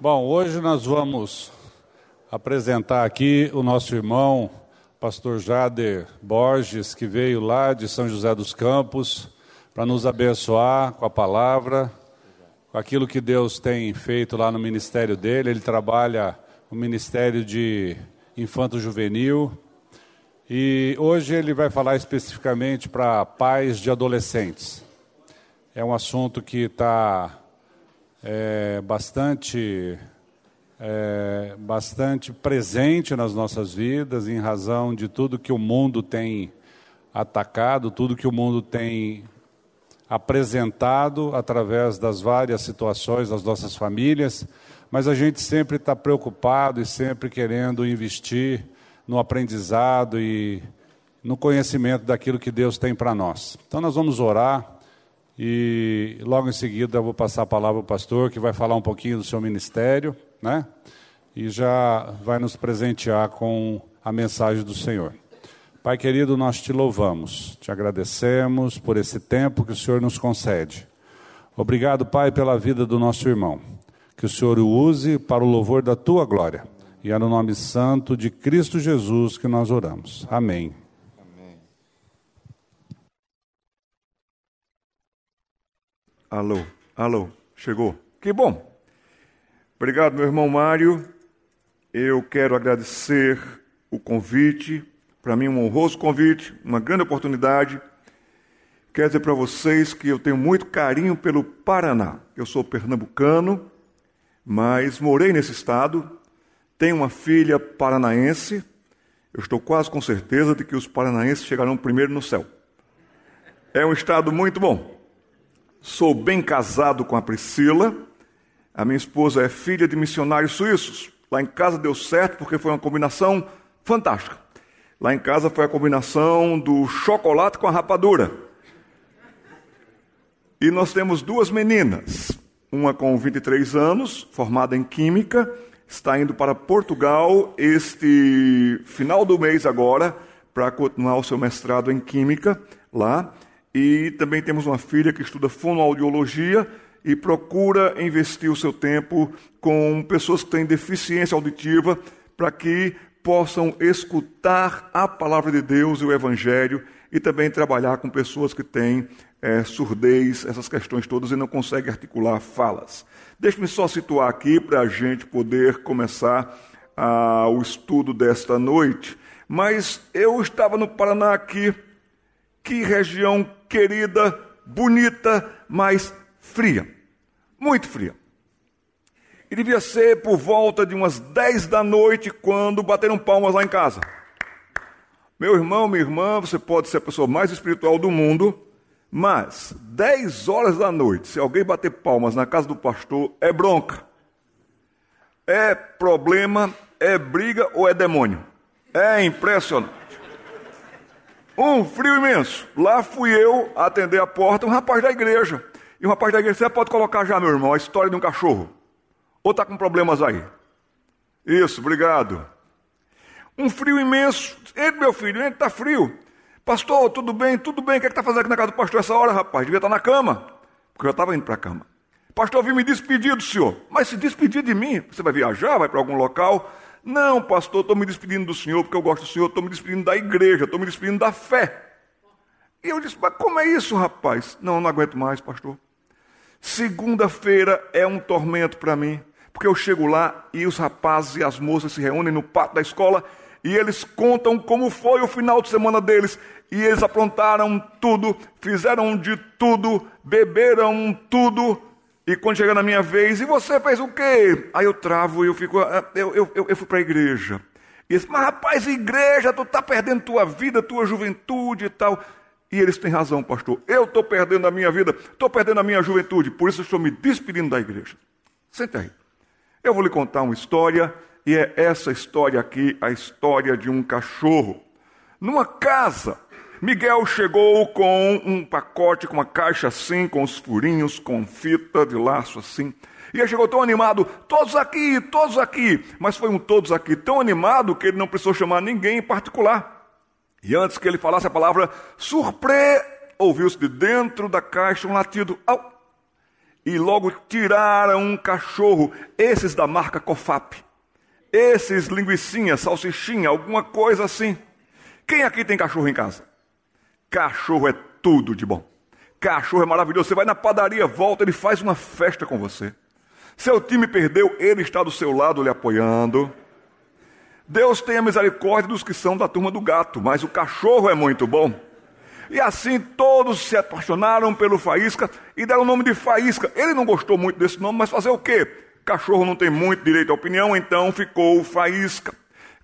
Bom, hoje nós vamos apresentar aqui o nosso irmão, pastor Jader Borges, que veio lá de São José dos Campos para nos abençoar com a palavra, com aquilo que Deus tem feito lá no ministério dele. Ele trabalha no Ministério de Infanto Juvenil e hoje ele vai falar especificamente para pais de adolescentes. É um assunto que está é, bastante, é, bastante presente nas nossas vidas, em razão de tudo que o mundo tem atacado, tudo que o mundo tem apresentado através das várias situações das nossas famílias, mas a gente sempre está preocupado e sempre querendo investir no aprendizado e no conhecimento daquilo que Deus tem para nós. Então nós vamos orar e logo em seguida vou passar a palavra ao pastor, que vai falar um pouquinho do seu ministério, né? E já vai nos presentear com a mensagem do Senhor. Pai querido, nós te louvamos, te agradecemos por esse tempo que o Senhor nos concede. Obrigado, Pai, pela vida do nosso irmão. Que o Senhor o use para o louvor da tua glória. E é no nome santo de Cristo Jesus que nós oramos. Amém. Alô, alô, chegou. Que bom. Obrigado, meu irmão Mário. Eu quero agradecer o convite, para mim um honroso convite, uma grande oportunidade. Quero dizer para vocês que eu tenho muito carinho pelo Paraná. Eu sou pernambucano, mas morei nesse estado, tenho uma filha paranaense. Eu estou quase com certeza de que os paranaenses chegarão primeiro no céu. É um estado muito bom. Sou bem casado com a Priscila. A minha esposa é filha de missionários suíços. Lá em casa deu certo porque foi uma combinação fantástica. Lá em casa foi a combinação do chocolate com a rapadura. E nós temos duas meninas. Uma com 23 anos, formada em Química, está indo para Portugal este final do mês agora para continuar o seu mestrado em Química lá. E também temos uma filha que estuda fonoaudiologia e procura investir o seu tempo com pessoas que têm deficiência auditiva para que possam escutar a palavra de Deus e o Evangelho e também trabalhar com pessoas que têm é, surdez, essas questões todas e não conseguem articular falas. Deixe-me só situar aqui para a gente poder começar ah, o estudo desta noite. Mas eu estava no Paraná aqui que região querida, bonita, mas fria. Muito fria. E devia ser por volta de umas 10 da noite quando bateram palmas lá em casa. Meu irmão, minha irmã, você pode ser a pessoa mais espiritual do mundo, mas 10 horas da noite, se alguém bater palmas na casa do pastor, é bronca. É problema, é briga ou é demônio. É impressionante. Um frio imenso. Lá fui eu atender a porta, um rapaz da igreja. E um rapaz da igreja, você pode colocar já, meu irmão, a história de um cachorro. Ou está com problemas aí? Isso, obrigado. Um frio imenso. Ele, meu filho, ele está frio. Pastor, tudo bem, tudo bem. O que é está fazendo aqui na casa do pastor essa hora, rapaz? Devia estar tá na cama. Porque eu estava indo para a cama. Pastor, eu vim me despedir do senhor. Mas se despedir de mim, você vai viajar, vai para algum local? Não, pastor, estou me despedindo do Senhor porque eu gosto do Senhor, estou me despedindo da igreja, estou me despedindo da fé. E eu disse, mas como é isso, rapaz? Não, não aguento mais, pastor. Segunda-feira é um tormento para mim, porque eu chego lá e os rapazes e as moças se reúnem no pátio da escola e eles contam como foi o final de semana deles. E eles aprontaram tudo, fizeram de tudo, beberam tudo, e quando chega na minha vez, e você fez o quê? Aí eu travo e eu fico, ah, eu, eu, eu, eu fui para a igreja. E eles, mas rapaz, igreja, tu está perdendo tua vida, tua juventude e tal. E eles têm razão, pastor. Eu estou perdendo a minha vida, estou perdendo a minha juventude, por isso estou me despedindo da igreja. Senta aí. Eu vou lhe contar uma história, e é essa história aqui, a história de um cachorro. Numa casa Miguel chegou com um pacote, com uma caixa assim, com os furinhos, com fita de laço assim. E ele chegou tão animado, todos aqui, todos aqui. Mas foi um todos aqui tão animado que ele não precisou chamar ninguém em particular. E antes que ele falasse a palavra surpre, ouviu-se de dentro da caixa um latido. Au! e logo tiraram um cachorro, esses da marca Cofap. Esses linguiçinha, salsichinha, alguma coisa assim. Quem aqui tem cachorro em casa? Cachorro é tudo de bom. Cachorro é maravilhoso. Você vai na padaria, volta, ele faz uma festa com você. Seu time perdeu, ele está do seu lado lhe apoiando. Deus tem a misericórdia dos que são da turma do gato, mas o cachorro é muito bom. E assim todos se apaixonaram pelo Faísca e deram o nome de Faísca. Ele não gostou muito desse nome, mas fazer o quê? Cachorro não tem muito direito à opinião, então ficou Faísca.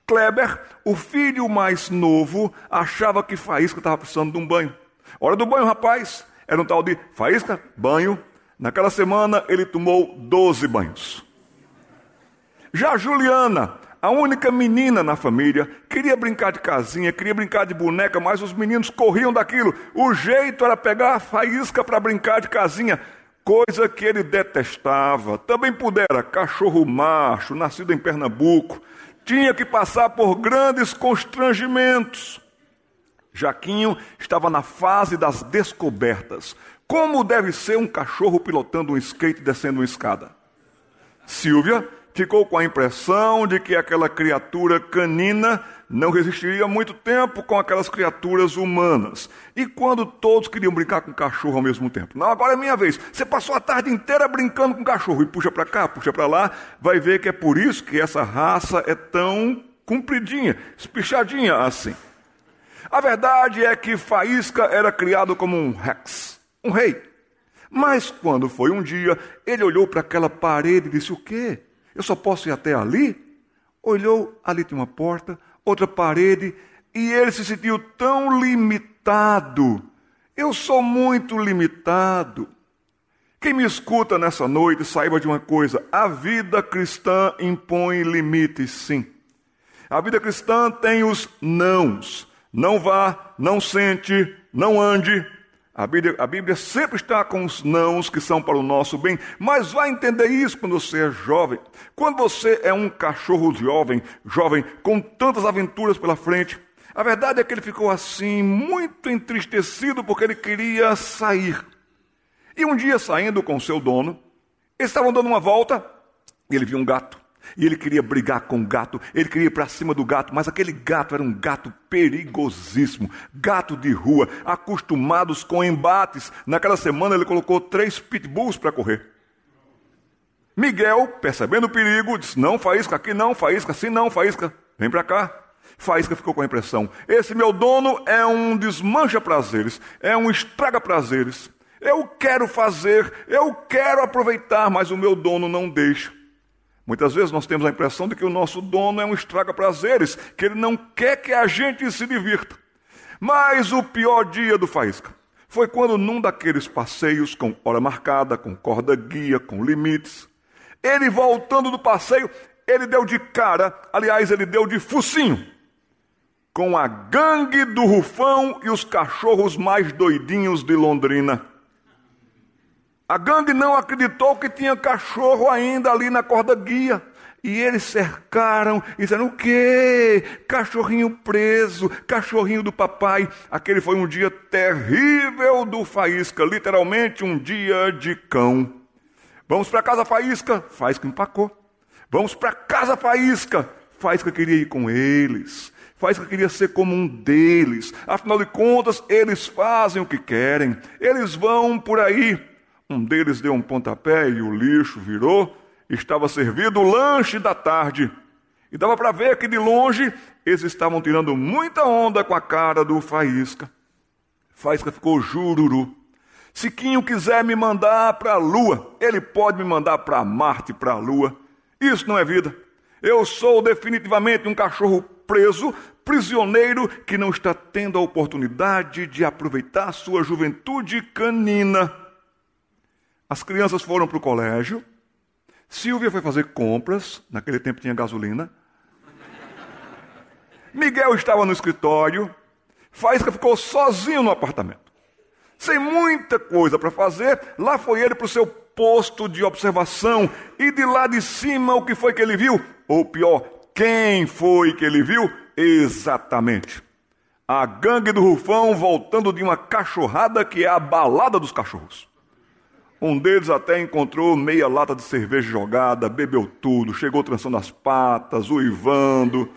Kleber, o filho mais novo, achava que Faísca estava precisando de um banho. Hora do banho, rapaz. Era um tal de Faísca, banho. Naquela semana ele tomou 12 banhos. Já Juliana, a única menina na família, queria brincar de casinha, queria brincar de boneca, mas os meninos corriam daquilo. O jeito era pegar a faísca para brincar de casinha, coisa que ele detestava. Também pudera, cachorro macho, nascido em Pernambuco, tinha que passar por grandes constrangimentos. Jaquinho estava na fase das descobertas. Como deve ser um cachorro pilotando um skate descendo uma escada? Silvia ficou com a impressão de que aquela criatura canina não resistiria muito tempo com aquelas criaturas humanas. E quando todos queriam brincar com cachorro ao mesmo tempo? Não, agora é minha vez. Você passou a tarde inteira brincando com cachorro e puxa para cá, puxa para lá, vai ver que é por isso que essa raça é tão compridinha, espichadinha assim. A verdade é que Faísca era criado como um rex, um rei. Mas quando foi um dia, ele olhou para aquela parede e disse: O quê? Eu só posso ir até ali? Olhou, ali tem uma porta, outra parede, e ele se sentiu tão limitado. Eu sou muito limitado. Quem me escuta nessa noite saiba de uma coisa: a vida cristã impõe limites, sim. A vida cristã tem os nãos. Não vá, não sente, não ande, a Bíblia, a Bíblia, sempre está com os nãos que são para o nosso bem, mas vai entender isso quando você é jovem. Quando você é um cachorro jovem, jovem, com tantas aventuras pela frente, a verdade é que ele ficou assim, muito entristecido, porque ele queria sair. E um dia, saindo com seu dono, eles estavam dando uma volta e ele viu um gato. E ele queria brigar com o gato, ele queria ir para cima do gato, mas aquele gato era um gato perigosíssimo, gato de rua, acostumados com embates. Naquela semana ele colocou três pitbulls para correr. Miguel, percebendo o perigo, disse: Não, faísca, aqui não, faísca, assim não, faísca, vem para cá. Faísca ficou com a impressão: Esse meu dono é um desmancha prazeres, é um estraga prazeres. Eu quero fazer, eu quero aproveitar, mas o meu dono não deixa. Muitas vezes nós temos a impressão de que o nosso dono é um estraga-prazeres, que ele não quer que a gente se divirta. Mas o pior dia do Faísca foi quando, num daqueles passeios com hora marcada, com corda guia, com limites, ele voltando do passeio, ele deu de cara, aliás, ele deu de focinho, com a gangue do Rufão e os cachorros mais doidinhos de Londrina. A gangue não acreditou que tinha cachorro ainda ali na corda guia. E eles cercaram e disseram: o quê? Cachorrinho preso, cachorrinho do papai. Aquele foi um dia terrível do Faísca, literalmente um dia de cão. Vamos para casa, Faísca. Faísca empacou. Vamos para casa, Faísca. Faísca queria ir com eles. Faísca queria ser como um deles. Afinal de contas, eles fazem o que querem. Eles vão por aí um deles deu um pontapé e o lixo virou. Estava servido o lanche da tarde. E dava para ver que de longe eles estavam tirando muita onda com a cara do Faísca. Faísca ficou jururu. Se Quinho quiser me mandar para a Lua, ele pode me mandar para Marte, para a Lua. Isso não é vida. Eu sou definitivamente um cachorro preso, prisioneiro, que não está tendo a oportunidade de aproveitar sua juventude canina. As crianças foram para o colégio. Silvia foi fazer compras. Naquele tempo tinha gasolina. Miguel estava no escritório. Faísca ficou sozinho no apartamento. Sem muita coisa para fazer, lá foi ele para o seu posto de observação. E de lá de cima, o que foi que ele viu? Ou pior, quem foi que ele viu? Exatamente. A gangue do Rufão voltando de uma cachorrada que é a balada dos cachorros Um deles até encontrou meia lata de cerveja jogada, bebeu tudo, chegou trançando as patas, uivando.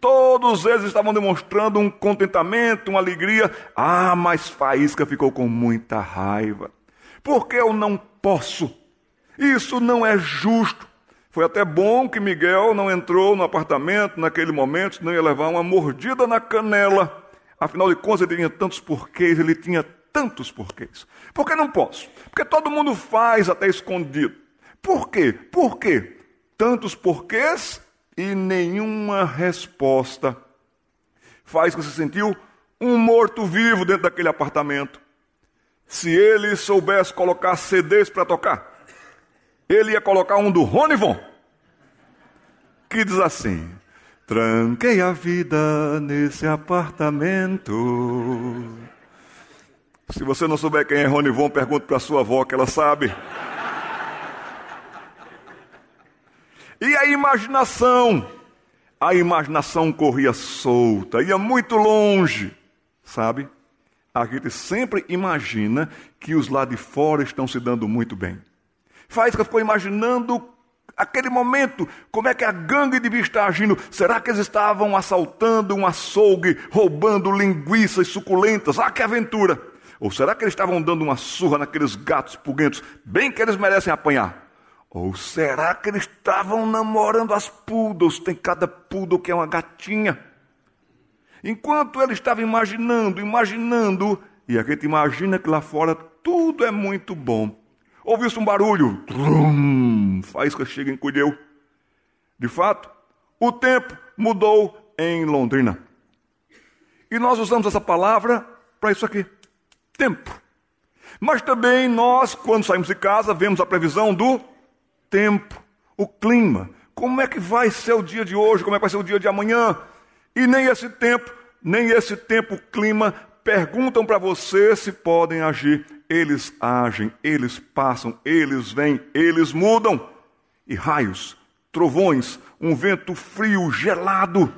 Todos eles estavam demonstrando um contentamento, uma alegria. Ah, mas Faísca ficou com muita raiva. Porque eu não posso. Isso não é justo. Foi até bom que Miguel não entrou no apartamento naquele momento, senão ia levar uma mordida na canela. Afinal de contas, ele tinha tantos porquês, ele tinha tantos porquês. Por que não posso? Porque todo mundo faz até escondido. Por quê? Por quê? Tantos porquês e nenhuma resposta. Faz que você sentiu um morto-vivo dentro daquele apartamento. Se ele soubesse colocar CDs para tocar, ele ia colocar um do Ronivon, que diz assim: Tranquei a vida nesse apartamento. Se você não souber quem é Ronivon, pergunte para sua avó que ela sabe. E a imaginação? A imaginação corria solta, ia muito longe, sabe? A gente sempre imagina que os lá de fora estão se dando muito bem. Faísca ficou imaginando aquele momento, como é que a gangue devia estar agindo? Será que eles estavam assaltando um açougue, roubando linguiças suculentas? Ah, que aventura! Ou será que eles estavam dando uma surra naqueles gatos puguentos, bem que eles merecem apanhar? Ou será que eles estavam namorando as poodles? Tem cada poodle que é uma gatinha. Enquanto ele estava imaginando, imaginando, e a gente imagina que lá fora tudo é muito bom. Ouviu-se um barulho, trum, faísca chega em Cudeu. De fato, o tempo mudou em Londrina. E nós usamos essa palavra para isso aqui: tempo. Mas também nós, quando saímos de casa, vemos a previsão do tempo, o clima. Como é que vai ser o dia de hoje? Como é que vai ser o dia de amanhã? E nem esse tempo, nem esse tempo, clima, perguntam para você se podem agir eles agem, eles passam, eles vêm, eles mudam. E raios, trovões, um vento frio, gelado.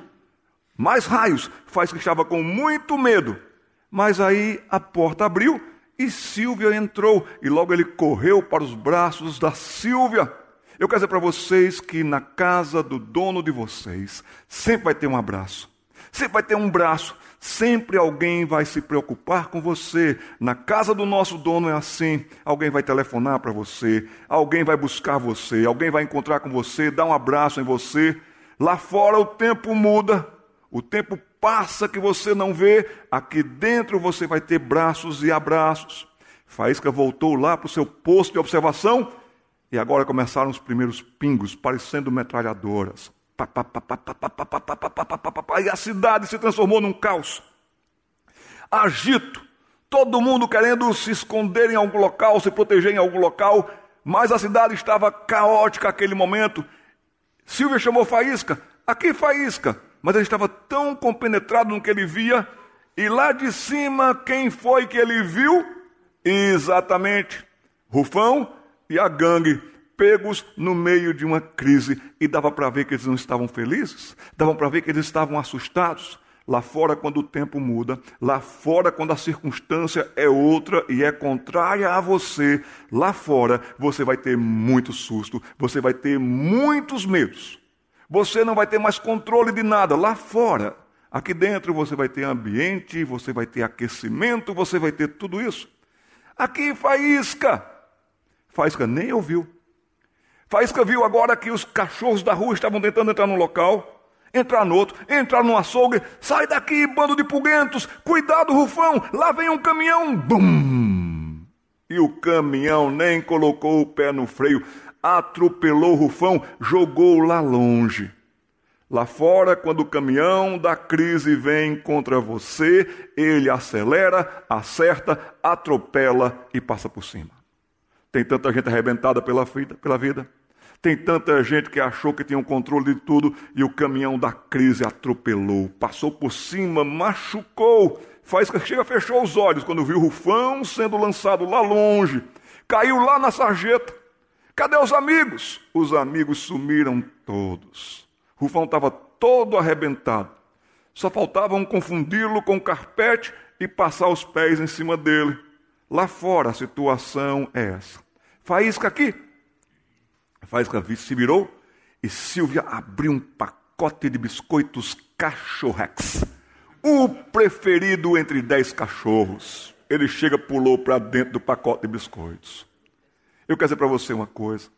Mais raios, faz que estava com muito medo. Mas aí a porta abriu e Silvia entrou. E logo ele correu para os braços da Silvia. Eu quero dizer para vocês que na casa do dono de vocês sempre vai ter um abraço. Sempre vai ter um braço, Sempre alguém vai se preocupar com você. Na casa do nosso dono é assim: alguém vai telefonar para você, alguém vai buscar você, alguém vai encontrar com você, dar um abraço em você. Lá fora o tempo muda, o tempo passa que você não vê. Aqui dentro você vai ter braços e abraços. Faísca voltou lá para o seu posto de observação e agora começaram os primeiros pingos, parecendo metralhadoras. E a cidade se transformou num caos. Agito. Todo mundo querendo se esconder em algum local, se proteger em algum local. Mas a cidade estava caótica naquele momento. Silvia chamou Faísca. Aqui, Faísca. Mas ele estava tão compenetrado no que ele via. E lá de cima, quem foi que ele viu? Exatamente. Rufão e a gangue pegos no meio de uma crise e dava para ver que eles não estavam felizes, dava para ver que eles estavam assustados. Lá fora, quando o tempo muda, lá fora, quando a circunstância é outra e é contrária a você, lá fora você vai ter muito susto, você vai ter muitos medos. Você não vai ter mais controle de nada lá fora. Aqui dentro você vai ter ambiente, você vai ter aquecimento, você vai ter tudo isso. Aqui, faísca. Faísca nem ouviu. Faísca viu agora que os cachorros da rua estavam tentando entrar no local, entrar no outro, entrar no açougue. Sai daqui, bando de pulguentos! Cuidado, Rufão! Lá vem um caminhão! Bum! E o caminhão nem colocou o pé no freio, atropelou o Rufão, jogou lá longe. Lá fora, quando o caminhão da crise vem contra você, ele acelera, acerta, atropela e passa por cima. Tem tanta gente arrebentada pela vida, pela vida. Tem tanta gente que achou que tinha um controle de tudo e o caminhão da crise atropelou, passou por cima, machucou. Faz chega, fechou os olhos quando viu o Rufão sendo lançado lá longe, caiu lá na sarjeta. Cadê os amigos? Os amigos sumiram todos. Rufão estava todo arrebentado. Só faltavam confundi-lo com o carpete e passar os pés em cima dele. Lá fora a situação é essa. Faísca aqui. Faísca se virou e Silvia abriu um pacote de biscoitos cachorrex. O preferido entre dez cachorros. Ele chega, pulou para dentro do pacote de biscoitos. Eu quero dizer para você uma coisa.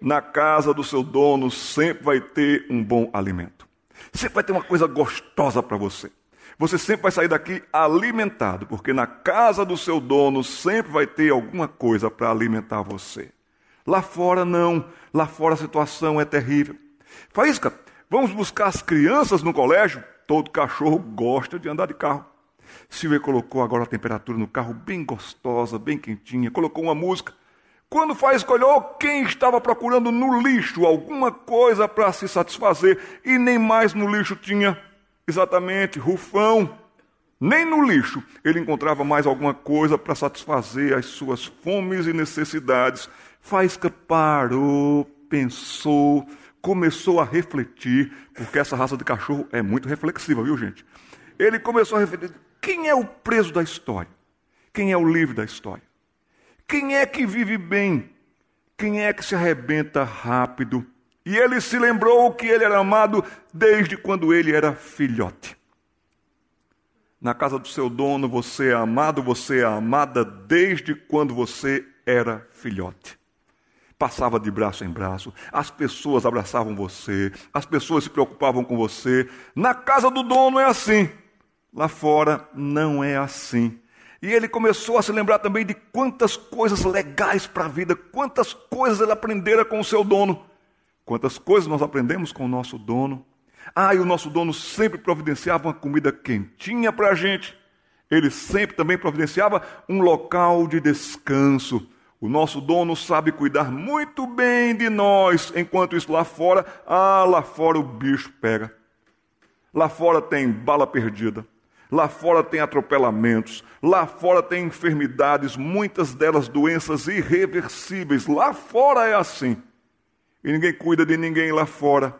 Na casa do seu dono sempre vai ter um bom alimento. Sempre vai ter uma coisa gostosa para você. Você sempre vai sair daqui alimentado, porque na casa do seu dono sempre vai ter alguma coisa para alimentar você. Lá fora não, lá fora a situação é terrível. Faísca, vamos buscar as crianças no colégio? Todo cachorro gosta de andar de carro. Silvia colocou agora a temperatura no carro bem gostosa, bem quentinha, colocou uma música. Quando Faísca olhou, quem estava procurando no lixo alguma coisa para se satisfazer e nem mais no lixo tinha Exatamente, Rufão. Nem no lixo ele encontrava mais alguma coisa para satisfazer as suas fomes e necessidades. Faísca parou, pensou, começou a refletir, porque essa raça de cachorro é muito reflexiva, viu gente? Ele começou a refletir: quem é o preso da história? Quem é o livre da história? Quem é que vive bem? Quem é que se arrebenta rápido? E ele se lembrou que ele era amado desde quando ele era filhote. Na casa do seu dono você é amado, você é amada desde quando você era filhote. Passava de braço em braço, as pessoas abraçavam você, as pessoas se preocupavam com você. Na casa do dono é assim, lá fora não é assim. E ele começou a se lembrar também de quantas coisas legais para a vida, quantas coisas ele aprendera com o seu dono. Quantas coisas nós aprendemos com o nosso dono. Ah, e o nosso dono sempre providenciava uma comida quentinha para a gente. Ele sempre também providenciava um local de descanso. O nosso dono sabe cuidar muito bem de nós, enquanto isso lá fora, ah, lá fora o bicho pega. Lá fora tem bala perdida. Lá fora tem atropelamentos, lá fora tem enfermidades, muitas delas doenças irreversíveis. Lá fora é assim e ninguém cuida de ninguém lá fora,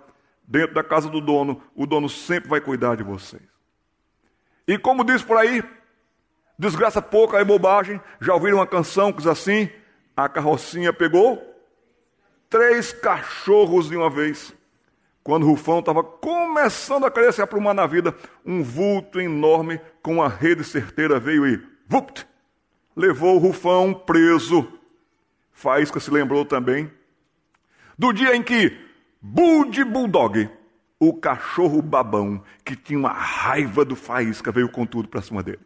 dentro da casa do dono, o dono sempre vai cuidar de vocês. E como diz por aí, desgraça pouca é bobagem, já ouviram uma canção que diz assim: a carrocinha pegou três cachorros de uma vez. Quando Rufão estava começando a querer se aprumar na vida, um vulto enorme com uma rede certeira veio e, vupt, levou o Rufão preso. Faísca se lembrou também do dia em que Bud Bulldog, o cachorro babão, que tinha uma raiva do Faísca, veio com tudo para cima dele.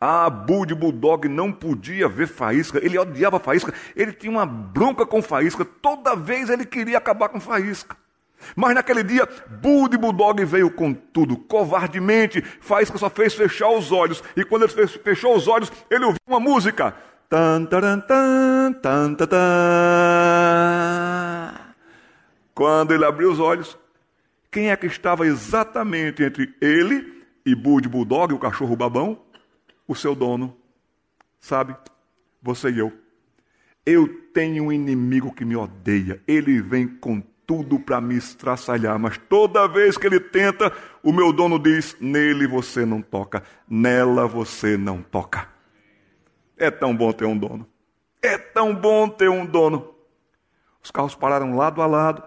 Ah, Bud Bulldog não podia ver Faísca, ele odiava Faísca, ele tinha uma bronca com Faísca, toda vez ele queria acabar com Faísca. Mas naquele dia, Bud Bulldog veio com tudo, covardemente. Faísca só fez fechar os olhos. E quando ele fechou os olhos, ele ouviu uma música. Tan, taran, tan, tan, tan, tan. Quando ele abriu os olhos, quem é que estava exatamente entre ele e Bud Bulldog, o cachorro babão? O seu dono. Sabe? Você e eu. Eu tenho um inimigo que me odeia. Ele vem com tudo para me estraçalhar, mas toda vez que ele tenta, o meu dono diz: nele você não toca, nela você não toca. É tão bom ter um dono. É tão bom ter um dono. Os carros pararam lado a lado.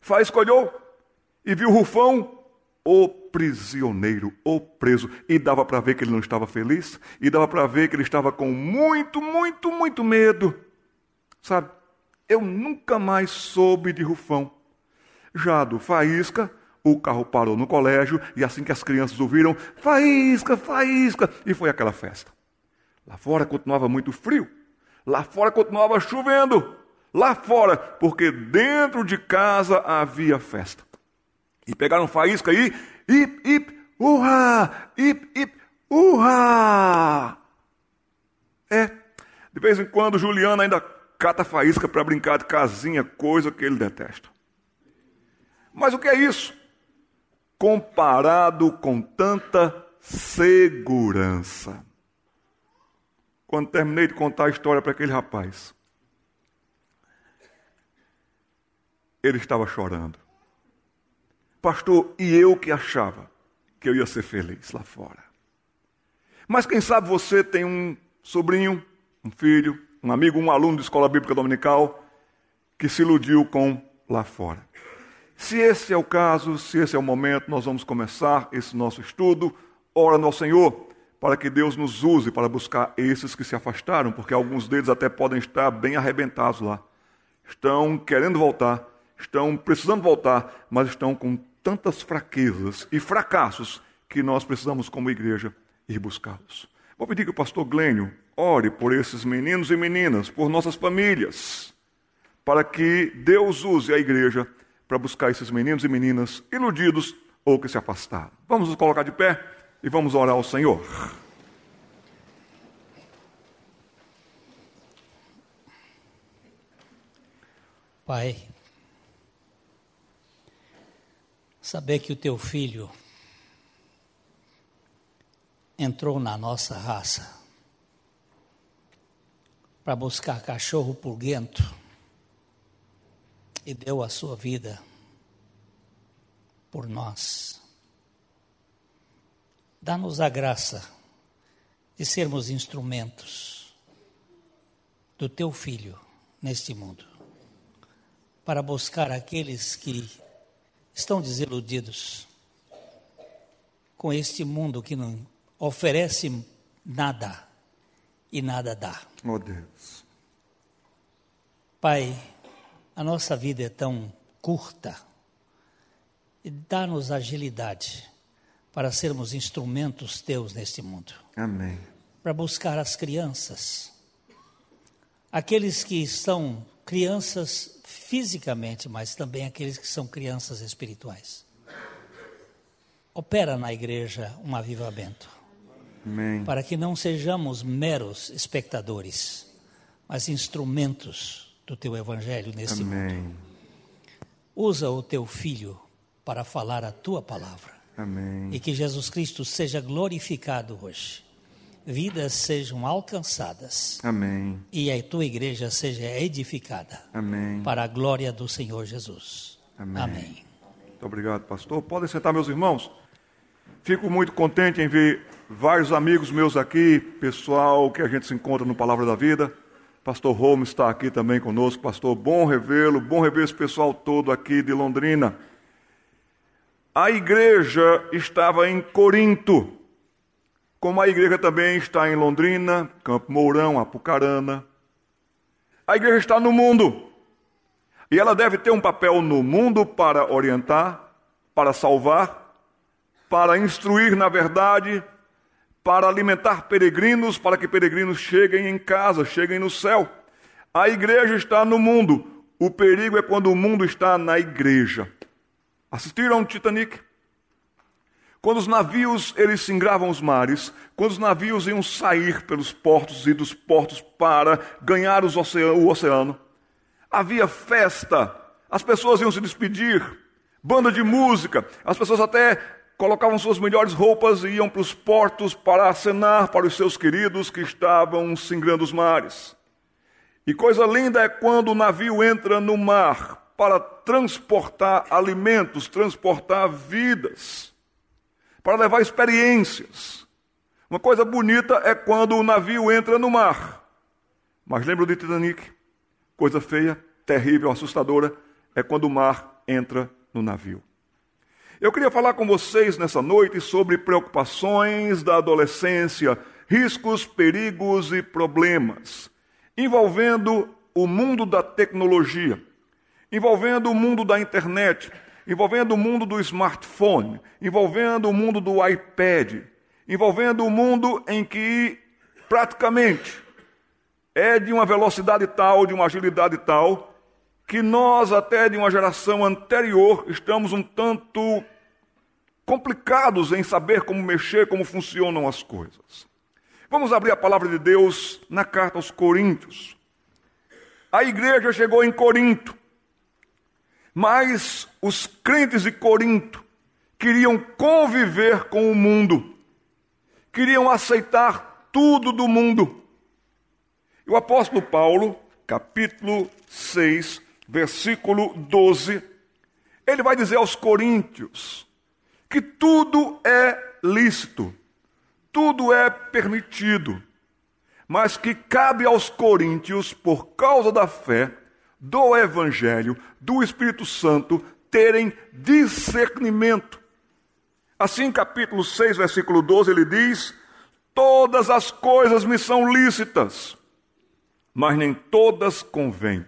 Fá escolheu e viu Rufão, o prisioneiro, o preso. E dava para ver que ele não estava feliz. E dava para ver que ele estava com muito, muito, muito medo. Sabe? Eu nunca mais soube de Rufão. Já do Faísca, o carro parou no colégio e assim que as crianças ouviram, faísca, faísca, e foi aquela festa. Lá fora continuava muito frio. Lá fora continuava chovendo. Lá fora, porque dentro de casa havia festa. E pegaram faísca aí, ip, ip, urra, ip, ip, urra. É, de vez em quando Juliana ainda cata faísca para brincar de casinha, coisa que ele detesta. Mas o que é isso? Comparado com tanta segurança quando terminei de contar a história para aquele rapaz. Ele estava chorando. Pastor, e eu que achava que eu ia ser feliz lá fora. Mas quem sabe você tem um sobrinho, um filho, um amigo, um aluno de escola bíblica dominical, que se iludiu com lá fora. Se esse é o caso, se esse é o momento, nós vamos começar esse nosso estudo. Ora ao Senhor para que Deus nos use para buscar esses que se afastaram, porque alguns deles até podem estar bem arrebentados lá. Estão querendo voltar, estão precisando voltar, mas estão com tantas fraquezas e fracassos que nós precisamos, como igreja, ir buscá-los. Vou pedir que o pastor Glênio ore por esses meninos e meninas, por nossas famílias, para que Deus use a igreja para buscar esses meninos e meninas iludidos ou que se afastaram. Vamos nos colocar de pé e vamos orar ao Senhor. Pai, saber que o teu filho entrou na nossa raça para buscar cachorro purguento e deu a sua vida por nós. Dá-nos a graça de sermos instrumentos do teu filho neste mundo, para buscar aqueles que estão desiludidos com este mundo que não oferece nada e nada dá. Oh Deus. Pai, a nossa vida é tão curta e dá-nos agilidade para sermos instrumentos teus neste mundo. Amém. Para buscar as crianças, aqueles que são crianças fisicamente, mas também aqueles que são crianças espirituais. Opera na igreja um avivamento. Amém. Para que não sejamos meros espectadores, mas instrumentos do teu evangelho nesse Amém. mundo. Usa o teu filho para falar a tua palavra. Amém. E que Jesus Cristo seja glorificado hoje. Vidas sejam alcançadas Amém. e a tua igreja seja edificada Amém. para a glória do Senhor Jesus. Amém. Amém. Muito obrigado, pastor. Podem sentar, meus irmãos. Fico muito contente em ver vários amigos meus aqui, pessoal que a gente se encontra no Palavra da Vida. Pastor Holmes está aqui também conosco. Pastor, bom revê-lo, bom rever esse pessoal todo aqui de Londrina. A igreja estava em Corinto, como a igreja também está em Londrina, Campo Mourão, Apucarana. A igreja está no mundo. E ela deve ter um papel no mundo para orientar, para salvar, para instruir na verdade, para alimentar peregrinos, para que peregrinos cheguem em casa, cheguem no céu. A igreja está no mundo. O perigo é quando o mundo está na igreja. Assistiram Titanic? Quando os navios eles singravam os mares, quando os navios iam sair pelos portos e dos portos para ganhar o oceano, havia festa, as pessoas iam se despedir, banda de música, as pessoas até colocavam suas melhores roupas e iam para os portos para acenar para os seus queridos que estavam singrando os mares. E coisa linda é quando o navio entra no mar para transportar alimentos, transportar vidas, para levar experiências. Uma coisa bonita é quando o navio entra no mar. Mas lembra de Titanic? Coisa feia, terrível, assustadora é quando o mar entra no navio. Eu queria falar com vocês nessa noite sobre preocupações da adolescência, riscos, perigos e problemas, envolvendo o mundo da tecnologia, envolvendo o mundo da internet, envolvendo o mundo do smartphone, envolvendo o mundo do iPad, envolvendo o mundo em que praticamente é de uma velocidade tal, de uma agilidade tal, que nós, até de uma geração anterior, estamos um tanto complicados em saber como mexer, como funcionam as coisas. Vamos abrir a palavra de Deus na carta aos Coríntios. A igreja chegou em Corinto, mas os crentes de Corinto queriam conviver com o mundo, queriam aceitar tudo do mundo. E o apóstolo Paulo, capítulo 6, versículo 12, ele vai dizer aos coríntios que tudo é lícito, tudo é permitido, mas que cabe aos coríntios, por causa da fé, do Evangelho, do Espírito Santo, terem discernimento. Assim, capítulo 6, versículo 12, ele diz: Todas as coisas me são lícitas, mas nem todas convêm.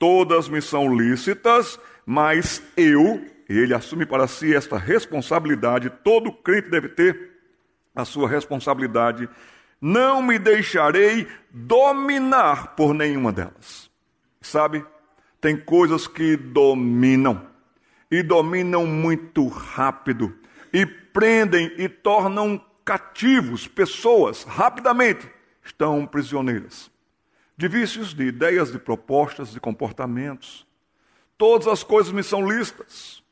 Todas me são lícitas, mas eu, ele assume para si esta responsabilidade, todo crente deve ter a sua responsabilidade, não me deixarei dominar por nenhuma delas. Sabe, tem coisas que dominam, e dominam muito rápido, e prendem e tornam cativos pessoas rapidamente, estão prisioneiras de vícios, de ideias, de propostas, de comportamentos. Todas as coisas me são listas.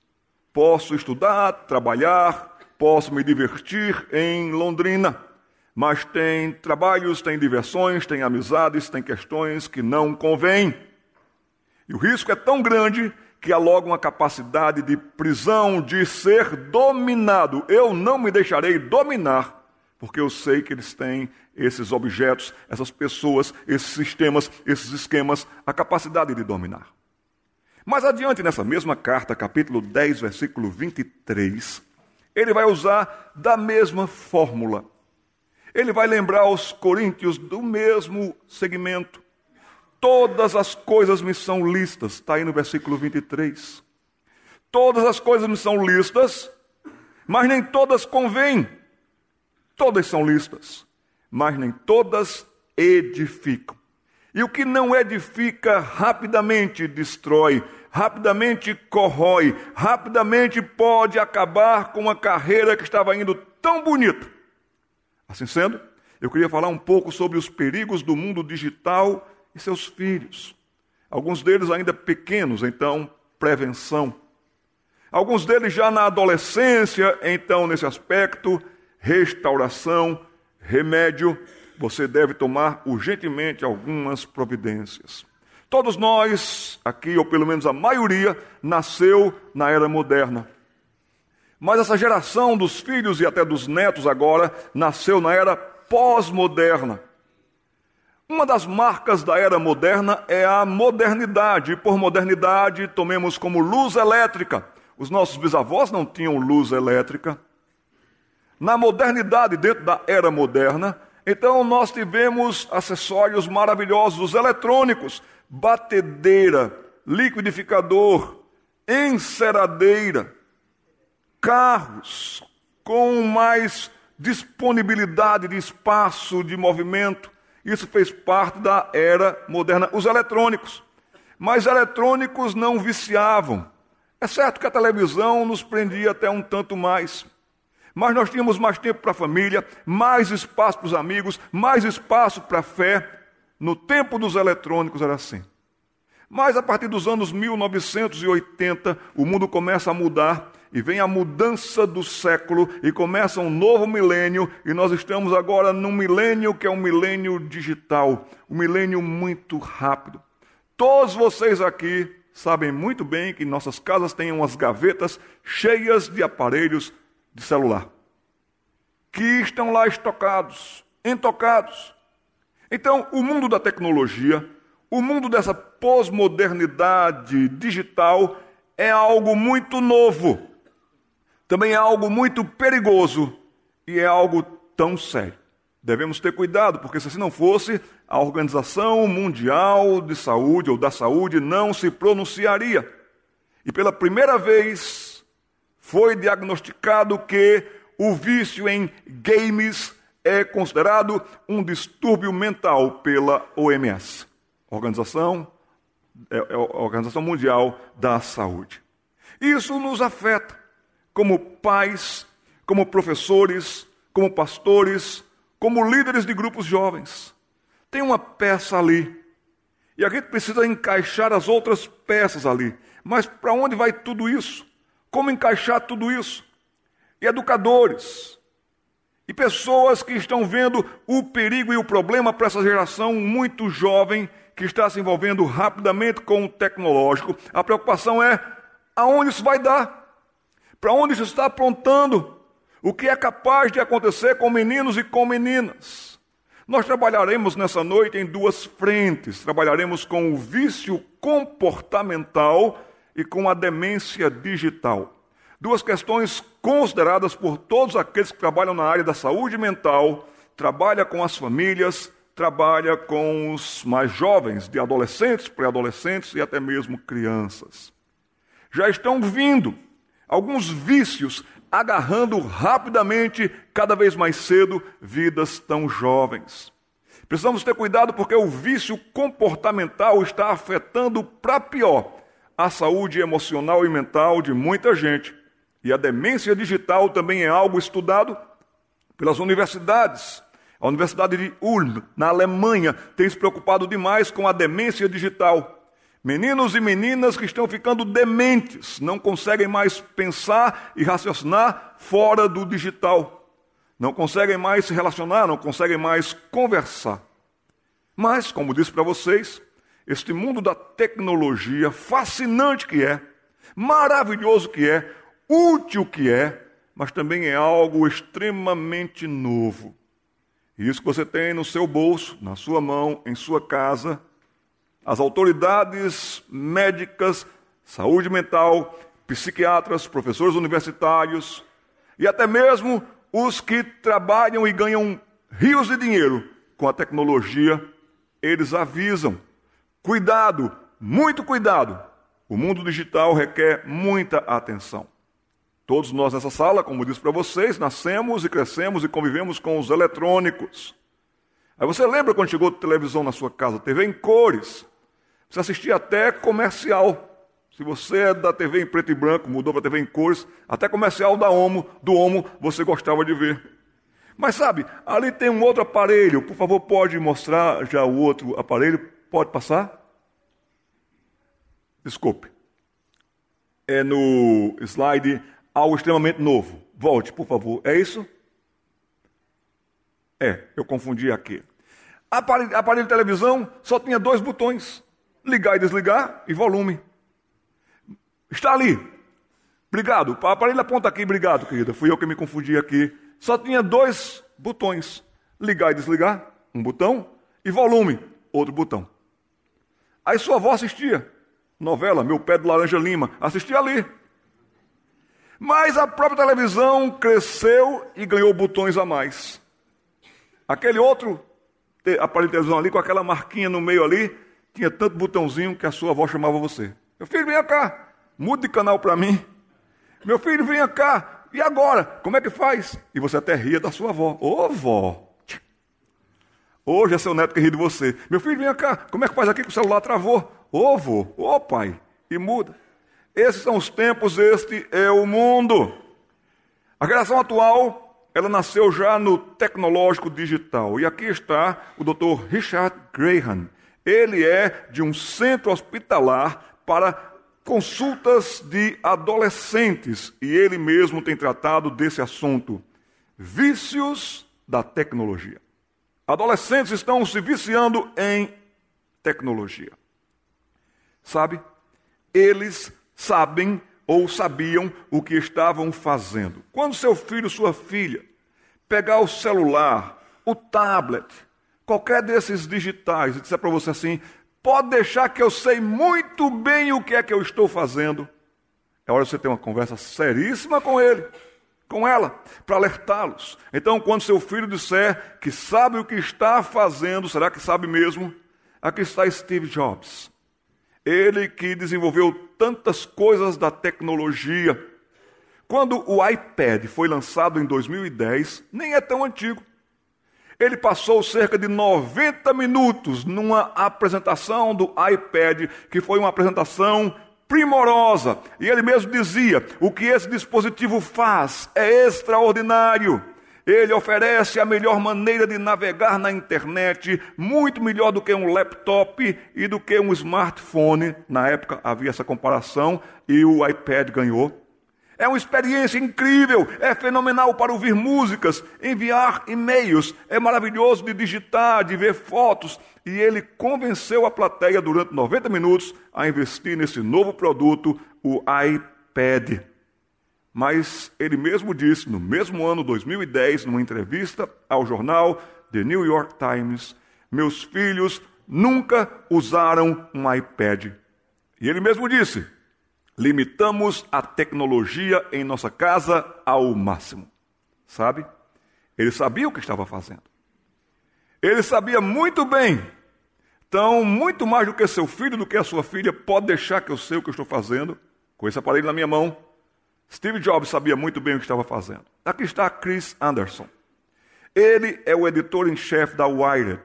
Posso estudar, trabalhar, posso me divertir em Londrina, mas tem trabalhos, tem diversões, tem amizades, tem questões que não convêm. E o risco é tão grande que há logo uma capacidade de prisão, de ser dominado. Eu não me deixarei dominar porque eu sei que eles têm esses objetos, essas pessoas, esses sistemas, esses esquemas, a capacidade de dominar. Mais adiante, nessa mesma carta, capítulo 10, versículo 23, ele vai usar da mesma fórmula. Ele vai lembrar aos coríntios do mesmo segmento. Todas as coisas me são listas, está aí no versículo 23. Todas as coisas me são listas, mas nem todas convêm. Todas são listas, mas nem todas edificam. E o que não edifica rapidamente destrói, rapidamente corrói, rapidamente pode acabar com uma carreira que estava indo tão bonita. Assim sendo, eu queria falar um pouco sobre os perigos do mundo digital e seus filhos. Alguns deles ainda pequenos, então, prevenção. Alguns deles já na adolescência, então, nesse aspecto, restauração, remédio, você deve tomar urgentemente algumas providências. Todos nós, aqui, ou pelo menos a maioria, nasceu na era moderna. Mas essa geração dos filhos e até dos netos agora nasceu na era pós-moderna. Uma das marcas da era moderna é a modernidade. E por modernidade, tomemos como luz elétrica. Os nossos bisavós não tinham luz elétrica na modernidade, dentro da era moderna, então nós tivemos acessórios maravilhosos, eletrônicos, batedeira, liquidificador, enceradeira, carros com mais disponibilidade de espaço, de movimento. Isso fez parte da era moderna. Os eletrônicos. Mas eletrônicos não viciavam. É certo que a televisão nos prendia até um tanto mais mas nós tínhamos mais tempo para a família, mais espaço para os amigos, mais espaço para a fé. No tempo dos eletrônicos era assim. Mas a partir dos anos 1980, o mundo começa a mudar e vem a mudança do século e começa um novo milênio e nós estamos agora num milênio que é um milênio digital, um milênio muito rápido. Todos vocês aqui sabem muito bem que nossas casas têm umas gavetas cheias de aparelhos de celular, que estão lá estocados, entocados. Então, o mundo da tecnologia, o mundo dessa pós-modernidade digital é algo muito novo, também é algo muito perigoso e é algo tão sério. Devemos ter cuidado, porque se assim não fosse, a Organização Mundial de Saúde ou da Saúde não se pronunciaria. E pela primeira vez foi diagnosticado que o vício em games é considerado um distúrbio mental pela OMS, Organização, é, é Organização Mundial da Saúde. Isso nos afeta como pais, como professores, como pastores, como líderes de grupos jovens. Tem uma peça ali. E a gente precisa encaixar as outras peças ali. Mas para onde vai tudo isso? Como encaixar tudo isso? E educadores, e pessoas que estão vendo o perigo e o problema para essa geração muito jovem que está se envolvendo rapidamente com o tecnológico. A preocupação é aonde isso vai dar? Para onde isso está apontando? O que é capaz de acontecer com meninos e com meninas? Nós trabalharemos nessa noite em duas frentes. Trabalharemos com o vício comportamental e com a demência digital. Duas questões consideradas por todos aqueles que trabalham na área da saúde mental, trabalha com as famílias, trabalha com os mais jovens, de adolescentes, pré-adolescentes e até mesmo crianças. Já estão vindo alguns vícios agarrando rapidamente, cada vez mais cedo, vidas tão jovens. Precisamos ter cuidado porque o vício comportamental está afetando para pior a saúde emocional e mental de muita gente. E a demência digital também é algo estudado pelas universidades. A Universidade de Ulm, na Alemanha, tem se preocupado demais com a demência digital. Meninos e meninas que estão ficando dementes, não conseguem mais pensar e raciocinar fora do digital. Não conseguem mais se relacionar, não conseguem mais conversar. Mas, como disse para vocês, este mundo da tecnologia, fascinante que é, maravilhoso que é, útil que é, mas também é algo extremamente novo. E isso que você tem no seu bolso, na sua mão, em sua casa, as autoridades médicas, saúde mental, psiquiatras, professores universitários e até mesmo os que trabalham e ganham rios de dinheiro com a tecnologia, eles avisam: cuidado, muito cuidado. O mundo digital requer muita atenção. Todos nós nessa sala, como disse para vocês, nascemos e crescemos e convivemos com os eletrônicos. Aí você lembra quando chegou televisão na sua casa, TV em cores, você assistia até comercial. Se você é da TV em preto e branco, mudou para TV em cores, até comercial da Omo, do Omo, você gostava de ver. Mas sabe, ali tem um outro aparelho. Por favor, pode mostrar já o outro aparelho? Pode passar? Desculpe. É no slide algo extremamente novo. Volte, por favor. É isso? É, eu confundi aqui. Aparelho, aparelho de televisão só tinha dois botões ligar e desligar e volume. Está ali. Obrigado. Aparelho aponta aqui, obrigado, querida. Fui eu que me confundi aqui. Só tinha dois botões: ligar e desligar, um botão, e volume, outro botão. Aí sua avó assistia. Novela, Meu Pé de Laranja Lima. Assistia ali. Mas a própria televisão cresceu e ganhou botões a mais. Aquele outro aparelho de televisão ali, com aquela marquinha no meio ali, tinha tanto botãozinho que a sua avó chamava você. Meu filho, venha cá, mude de canal para mim. Meu filho, venha cá. E agora? Como é que faz? E você até ria da sua avó. Ô, oh, vó. Hoje é seu neto que ri de você. Meu filho, venha cá. Como é que faz aqui que o celular travou? Vô. Ô, oh, pai. E muda. Esses são os tempos, este é o mundo. A geração atual, ela nasceu já no tecnológico digital. E aqui está o Dr. Richard Graham. Ele é de um centro hospitalar para consultas de adolescentes e ele mesmo tem tratado desse assunto: vícios da tecnologia. Adolescentes estão se viciando em tecnologia. Sabe? Eles sabem ou sabiam o que estavam fazendo. Quando seu filho, sua filha, pegar o celular, o tablet, qualquer desses digitais e disser para você assim: pode deixar que eu sei muito bem o que é que eu estou fazendo, é hora de você ter uma conversa seríssima com ele, com ela, para alertá-los. Então, quando seu filho disser que sabe o que está fazendo, será que sabe mesmo? Aqui está Steve Jobs. Ele que desenvolveu tantas coisas da tecnologia. Quando o iPad foi lançado em 2010, nem é tão antigo. Ele passou cerca de 90 minutos numa apresentação do iPad, que foi uma apresentação primorosa. E ele mesmo dizia: o que esse dispositivo faz é extraordinário. Ele oferece a melhor maneira de navegar na internet, muito melhor do que um laptop e do que um smartphone. Na época havia essa comparação e o iPad ganhou. É uma experiência incrível, é fenomenal para ouvir músicas, enviar e-mails, é maravilhoso de digitar, de ver fotos. E ele convenceu a plateia durante 90 minutos a investir nesse novo produto, o iPad. Mas ele mesmo disse, no mesmo ano 2010, numa entrevista ao jornal The New York Times, meus filhos nunca usaram um iPad. E ele mesmo disse: limitamos a tecnologia em nossa casa ao máximo. Sabe? Ele sabia o que estava fazendo. Ele sabia muito bem. Então, muito mais do que seu filho, do que a sua filha, pode deixar que eu sei o que eu estou fazendo, com esse aparelho na minha mão. Steve Jobs sabia muito bem o que estava fazendo. Aqui está Chris Anderson. Ele é o editor em chefe da Wired.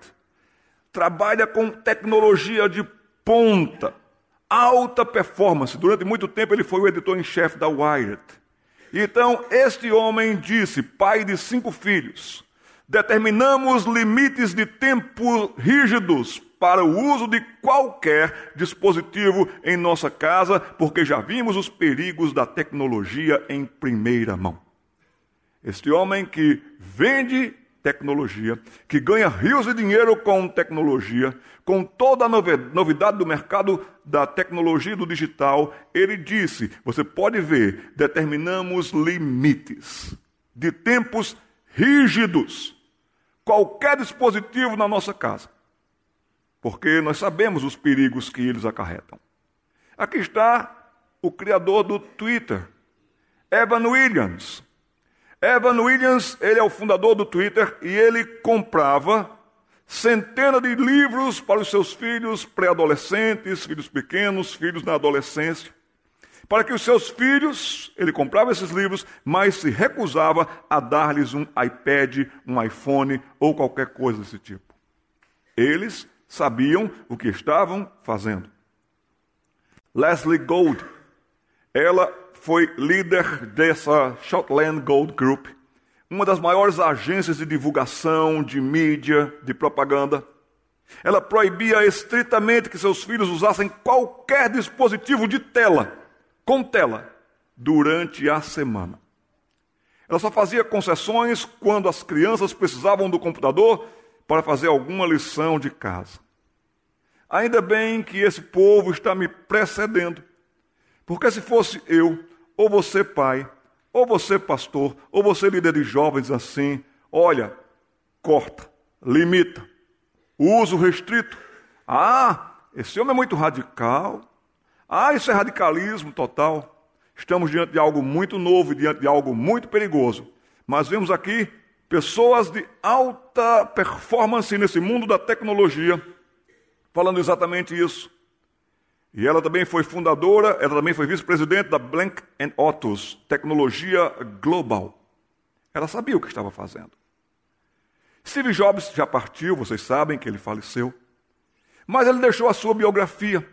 Trabalha com tecnologia de ponta, alta performance. Durante muito tempo ele foi o editor em chefe da Wired. Então, este homem disse, pai de cinco filhos, determinamos limites de tempo rígidos para o uso de qualquer dispositivo em nossa casa, porque já vimos os perigos da tecnologia em primeira mão. Este homem que vende tecnologia, que ganha rios de dinheiro com tecnologia, com toda a novidade do mercado da tecnologia e do digital, ele disse: você pode ver, determinamos limites de tempos rígidos. Qualquer dispositivo na nossa casa, porque nós sabemos os perigos que eles acarretam. Aqui está o criador do Twitter, Evan Williams. Evan Williams, ele é o fundador do Twitter e ele comprava centenas de livros para os seus filhos pré-adolescentes, filhos pequenos, filhos na adolescência. Para que os seus filhos, ele comprava esses livros, mas se recusava a dar-lhes um iPad, um iPhone ou qualquer coisa desse tipo. Eles sabiam o que estavam fazendo. Leslie Gold, ela foi líder dessa Shotland Gold Group, uma das maiores agências de divulgação, de mídia, de propaganda. Ela proibia estritamente que seus filhos usassem qualquer dispositivo de tela, com tela, durante a semana. Ela só fazia concessões quando as crianças precisavam do computador para fazer alguma lição de casa. Ainda bem que esse povo está me precedendo, porque se fosse eu, ou você pai, ou você pastor, ou você líder de jovens assim, olha, corta, limita, uso restrito. Ah, esse homem é muito radical. Ah, isso é radicalismo total. Estamos diante de algo muito novo e diante de algo muito perigoso. Mas vemos aqui pessoas de alta performance nesse mundo da tecnologia falando exatamente isso. E ela também foi fundadora, ela também foi vice-presidente da Blank Otus, tecnologia global. Ela sabia o que estava fazendo. Steve Jobs já partiu, vocês sabem que ele faleceu. Mas ele deixou a sua biografia.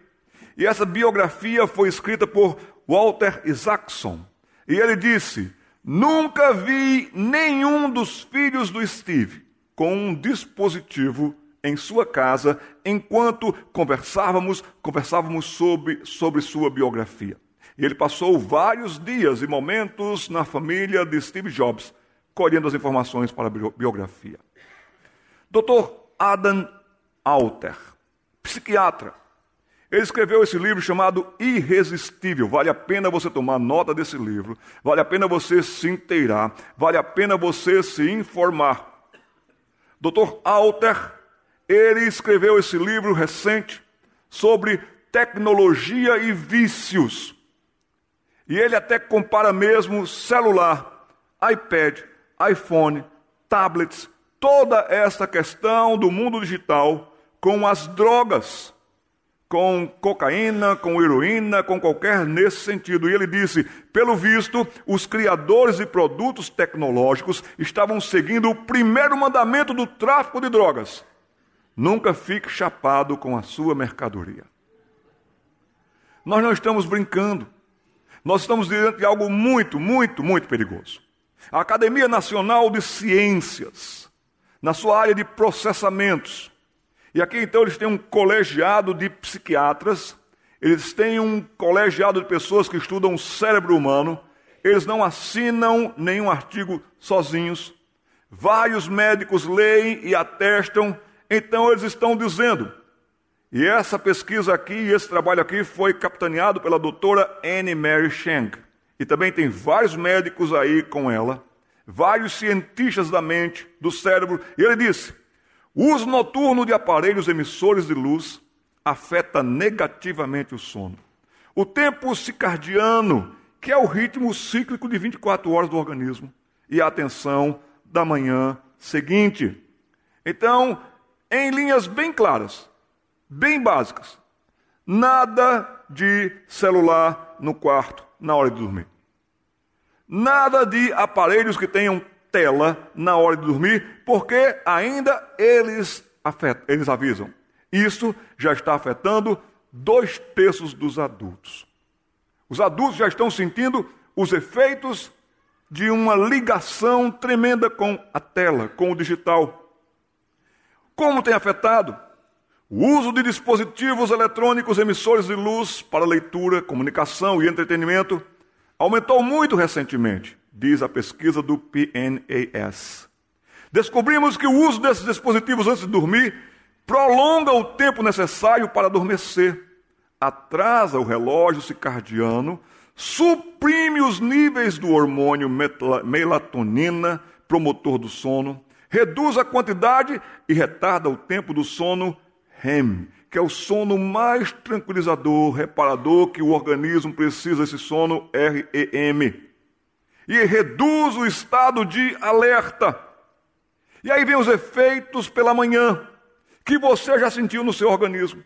E essa biografia foi escrita por Walter Isaacson. E ele disse: Nunca vi nenhum dos filhos do Steve com um dispositivo em sua casa enquanto conversávamos, conversávamos sobre, sobre sua biografia. E ele passou vários dias e momentos na família de Steve Jobs, colhendo as informações para a biografia. Dr. Adam Alter, psiquiatra, ele escreveu esse livro chamado Irresistível. Vale a pena você tomar nota desse livro, vale a pena você se inteirar, vale a pena você se informar. Dr. Alter ele escreveu esse livro recente sobre tecnologia e vícios. E ele até compara mesmo celular, iPad, iPhone, tablets, toda essa questão do mundo digital com as drogas, com cocaína, com heroína, com qualquer nesse sentido. E ele disse: pelo visto, os criadores de produtos tecnológicos estavam seguindo o primeiro mandamento do tráfico de drogas Nunca fique chapado com a sua mercadoria. Nós não estamos brincando. Nós estamos diante de algo muito, muito, muito perigoso. A Academia Nacional de Ciências, na sua área de processamentos, e aqui então eles têm um colegiado de psiquiatras, eles têm um colegiado de pessoas que estudam o cérebro humano, eles não assinam nenhum artigo sozinhos. Vários médicos leem e atestam então eles estão dizendo, e essa pesquisa aqui, esse trabalho aqui foi capitaneado pela doutora Anne Mary Shank. E também tem vários médicos aí com ela, vários cientistas da mente, do cérebro. E ele disse: O uso noturno de aparelhos emissores de luz afeta negativamente o sono. O tempo circadiano, que é o ritmo cíclico de 24 horas do organismo, e a atenção da manhã seguinte. Então, em linhas bem claras, bem básicas, nada de celular no quarto na hora de dormir. Nada de aparelhos que tenham tela na hora de dormir, porque ainda eles, afetam, eles avisam. Isso já está afetando dois terços dos adultos. Os adultos já estão sentindo os efeitos de uma ligação tremenda com a tela, com o digital. Como tem afetado? O uso de dispositivos eletrônicos emissores de luz para leitura, comunicação e entretenimento aumentou muito recentemente, diz a pesquisa do PNAS. Descobrimos que o uso desses dispositivos antes de dormir prolonga o tempo necessário para adormecer, atrasa o relógio circadiano, suprime os níveis do hormônio melatonina, promotor do sono, reduz a quantidade e retarda o tempo do sono REM, que é o sono mais tranquilizador, reparador que o organismo precisa, esse sono REM. E reduz o estado de alerta. E aí vem os efeitos pela manhã, que você já sentiu no seu organismo.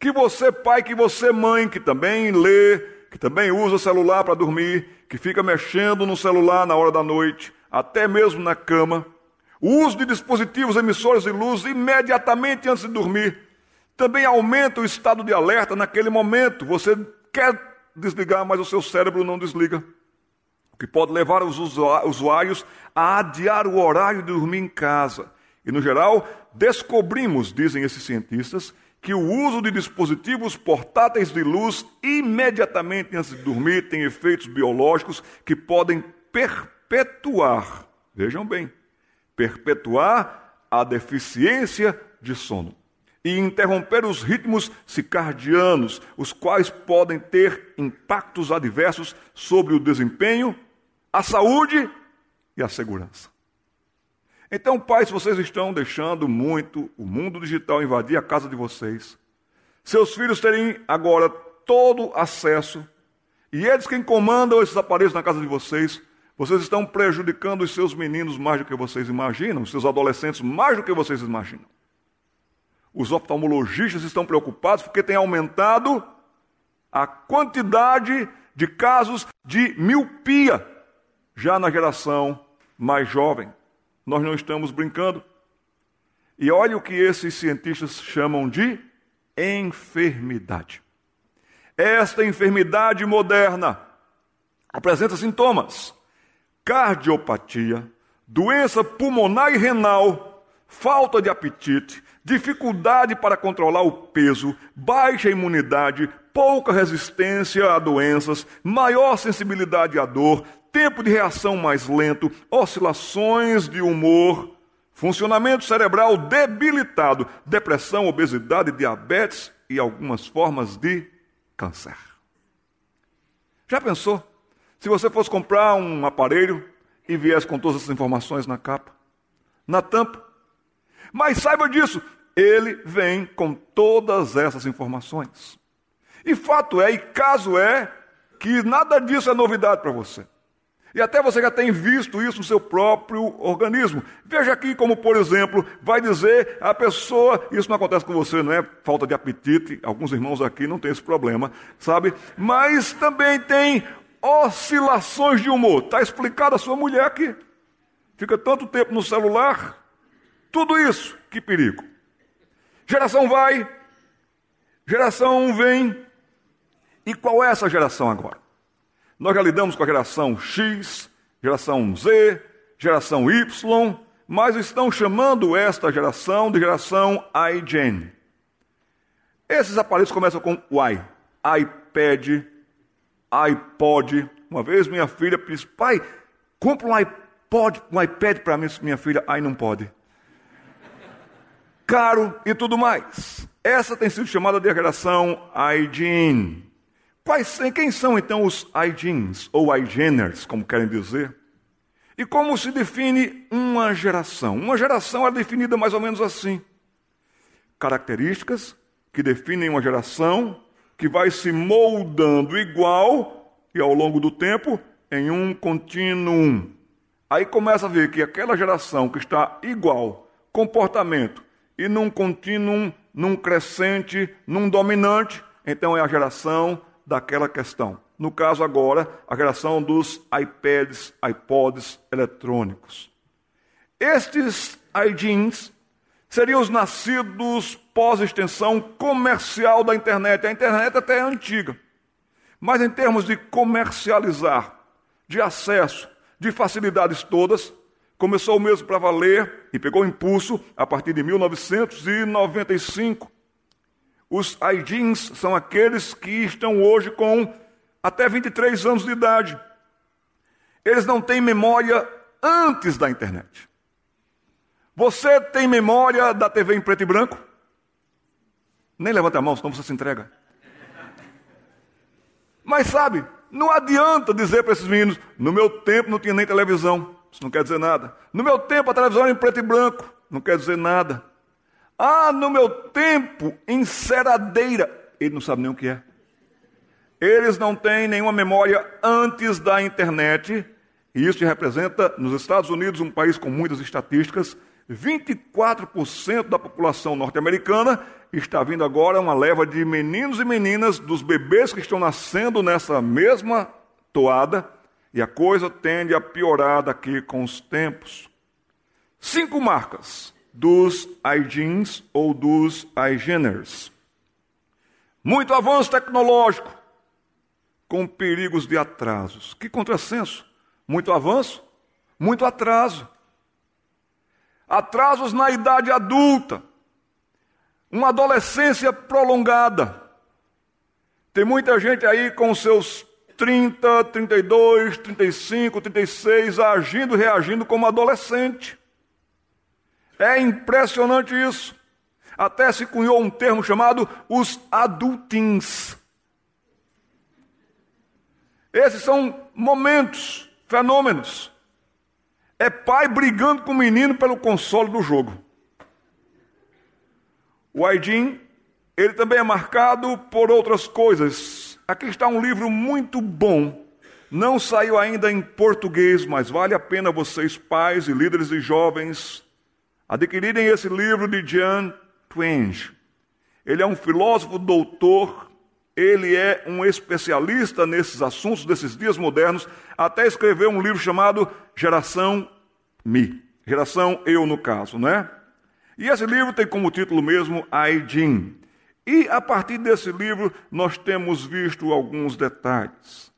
Que você, pai, que você, mãe, que também lê, que também usa o celular para dormir, que fica mexendo no celular na hora da noite, até mesmo na cama. O uso de dispositivos emissores de luz imediatamente antes de dormir também aumenta o estado de alerta naquele momento. Você quer desligar, mas o seu cérebro não desliga. Que pode levar os usuários a adiar o horário de dormir em casa. E, no geral, descobrimos, dizem esses cientistas, que o uso de dispositivos portáteis de luz imediatamente antes de dormir tem efeitos biológicos que podem perpetuar, vejam bem, perpetuar a deficiência de sono e interromper os ritmos circadianos, os quais podem ter impactos adversos sobre o desempenho, a saúde e a segurança. Então, pais, vocês estão deixando muito o mundo digital invadir a casa de vocês. Seus filhos terem agora todo acesso, e eles quem comandam esses aparelhos na casa de vocês. Vocês estão prejudicando os seus meninos mais do que vocês imaginam, os seus adolescentes mais do que vocês imaginam. Os oftalmologistas estão preocupados porque tem aumentado a quantidade de casos de miopia já na geração mais jovem. Nós não estamos brincando. E olha o que esses cientistas chamam de enfermidade. Esta enfermidade moderna apresenta sintomas: cardiopatia, doença pulmonar e renal, falta de apetite, dificuldade para controlar o peso, baixa imunidade, pouca resistência a doenças, maior sensibilidade à dor, tempo de reação mais lento, oscilações de humor, funcionamento cerebral debilitado, depressão, obesidade, diabetes e algumas formas de câncer. Já pensou? Se você fosse comprar um aparelho e viesse com todas essas informações na capa, na tampa, mas saiba disso, ele vem com todas essas informações. E fato é, e caso é, que nada disso é novidade para você. E até você já tem visto isso no seu próprio organismo. Veja aqui como, por exemplo, vai dizer a pessoa, isso não acontece com você, não é falta de apetite, alguns irmãos aqui não têm esse problema, sabe? Mas também tem oscilações de humor. Está explicado a sua mulher aqui. Fica tanto tempo no celular. Tudo isso, que perigo. Geração vai, geração vem. E qual é essa geração agora? Nós já lidamos com a geração X, geração Z, geração Y, mas estão chamando esta geração de geração iGen. Esses aparelhos começam com Y, iPad, iPod. Uma vez minha filha disse, pai, compra um iPod, um iPad para mim, minha filha, aí não pode. Caro e tudo mais. Essa tem sido chamada de geração iGen. Quais, quem são então os iGens, ou iGeners, como querem dizer? E como se define uma geração? Uma geração é definida mais ou menos assim: características que definem uma geração que vai se moldando igual e ao longo do tempo em um contínuo. Aí começa a ver que aquela geração que está igual comportamento e num contínuo, num crescente, num dominante, então é a geração daquela questão. No caso agora, a geração dos iPads, iPods eletrônicos. Estes iDeans seriam os nascidos pós-extensão comercial da internet. A internet até é antiga. Mas em termos de comercializar, de acesso, de facilidades todas, começou mesmo para valer e pegou impulso a partir de 1995. Os iDeans são aqueles que estão hoje com até 23 anos de idade. Eles não têm memória antes da internet. Você tem memória da TV em preto e branco? Nem levanta a mão, senão você se entrega. Mas sabe, não adianta dizer para esses meninos: no meu tempo não tinha nem televisão. Isso não quer dizer nada. No meu tempo a televisão era em preto e branco. Não quer dizer nada. Ah, no meu tempo, enceradeira. Ele não sabe nem o que é. Eles não têm nenhuma memória antes da internet, e isso representa, nos Estados Unidos, um país com muitas estatísticas, 24% da população norte-americana está vindo agora uma leva de meninos e meninas, dos bebês que estão nascendo nessa mesma toada, e a coisa tende a piorar daqui com os tempos. Cinco marcas dos iGenes ou dos iGeners. Muito avanço tecnológico, com perigos de atrasos. Que contrassenso! Muito avanço, muito atraso. Atrasos na idade adulta, uma adolescência prolongada. Tem muita gente aí com seus 30, 32, 35, 36, agindo, reagindo como adolescente. É impressionante isso. Até se cunhou um termo chamado os adultins. Esses são momentos, fenômenos. É pai brigando com o menino pelo console do jogo. O Aidin, ele também é marcado por outras coisas. Aqui está um livro muito bom. Não saiu ainda em português, mas vale a pena vocês, pais e líderes e jovens, adquirirem esse livro de John Twenge. Ele é um filósofo doutor ele é um especialista nesses assuntos desses dias modernos, até escreveu um livro chamado Geração Mi. Geração Eu, no caso, né? E esse livro tem como título mesmo Aidin. E a partir desse livro nós temos visto alguns detalhes.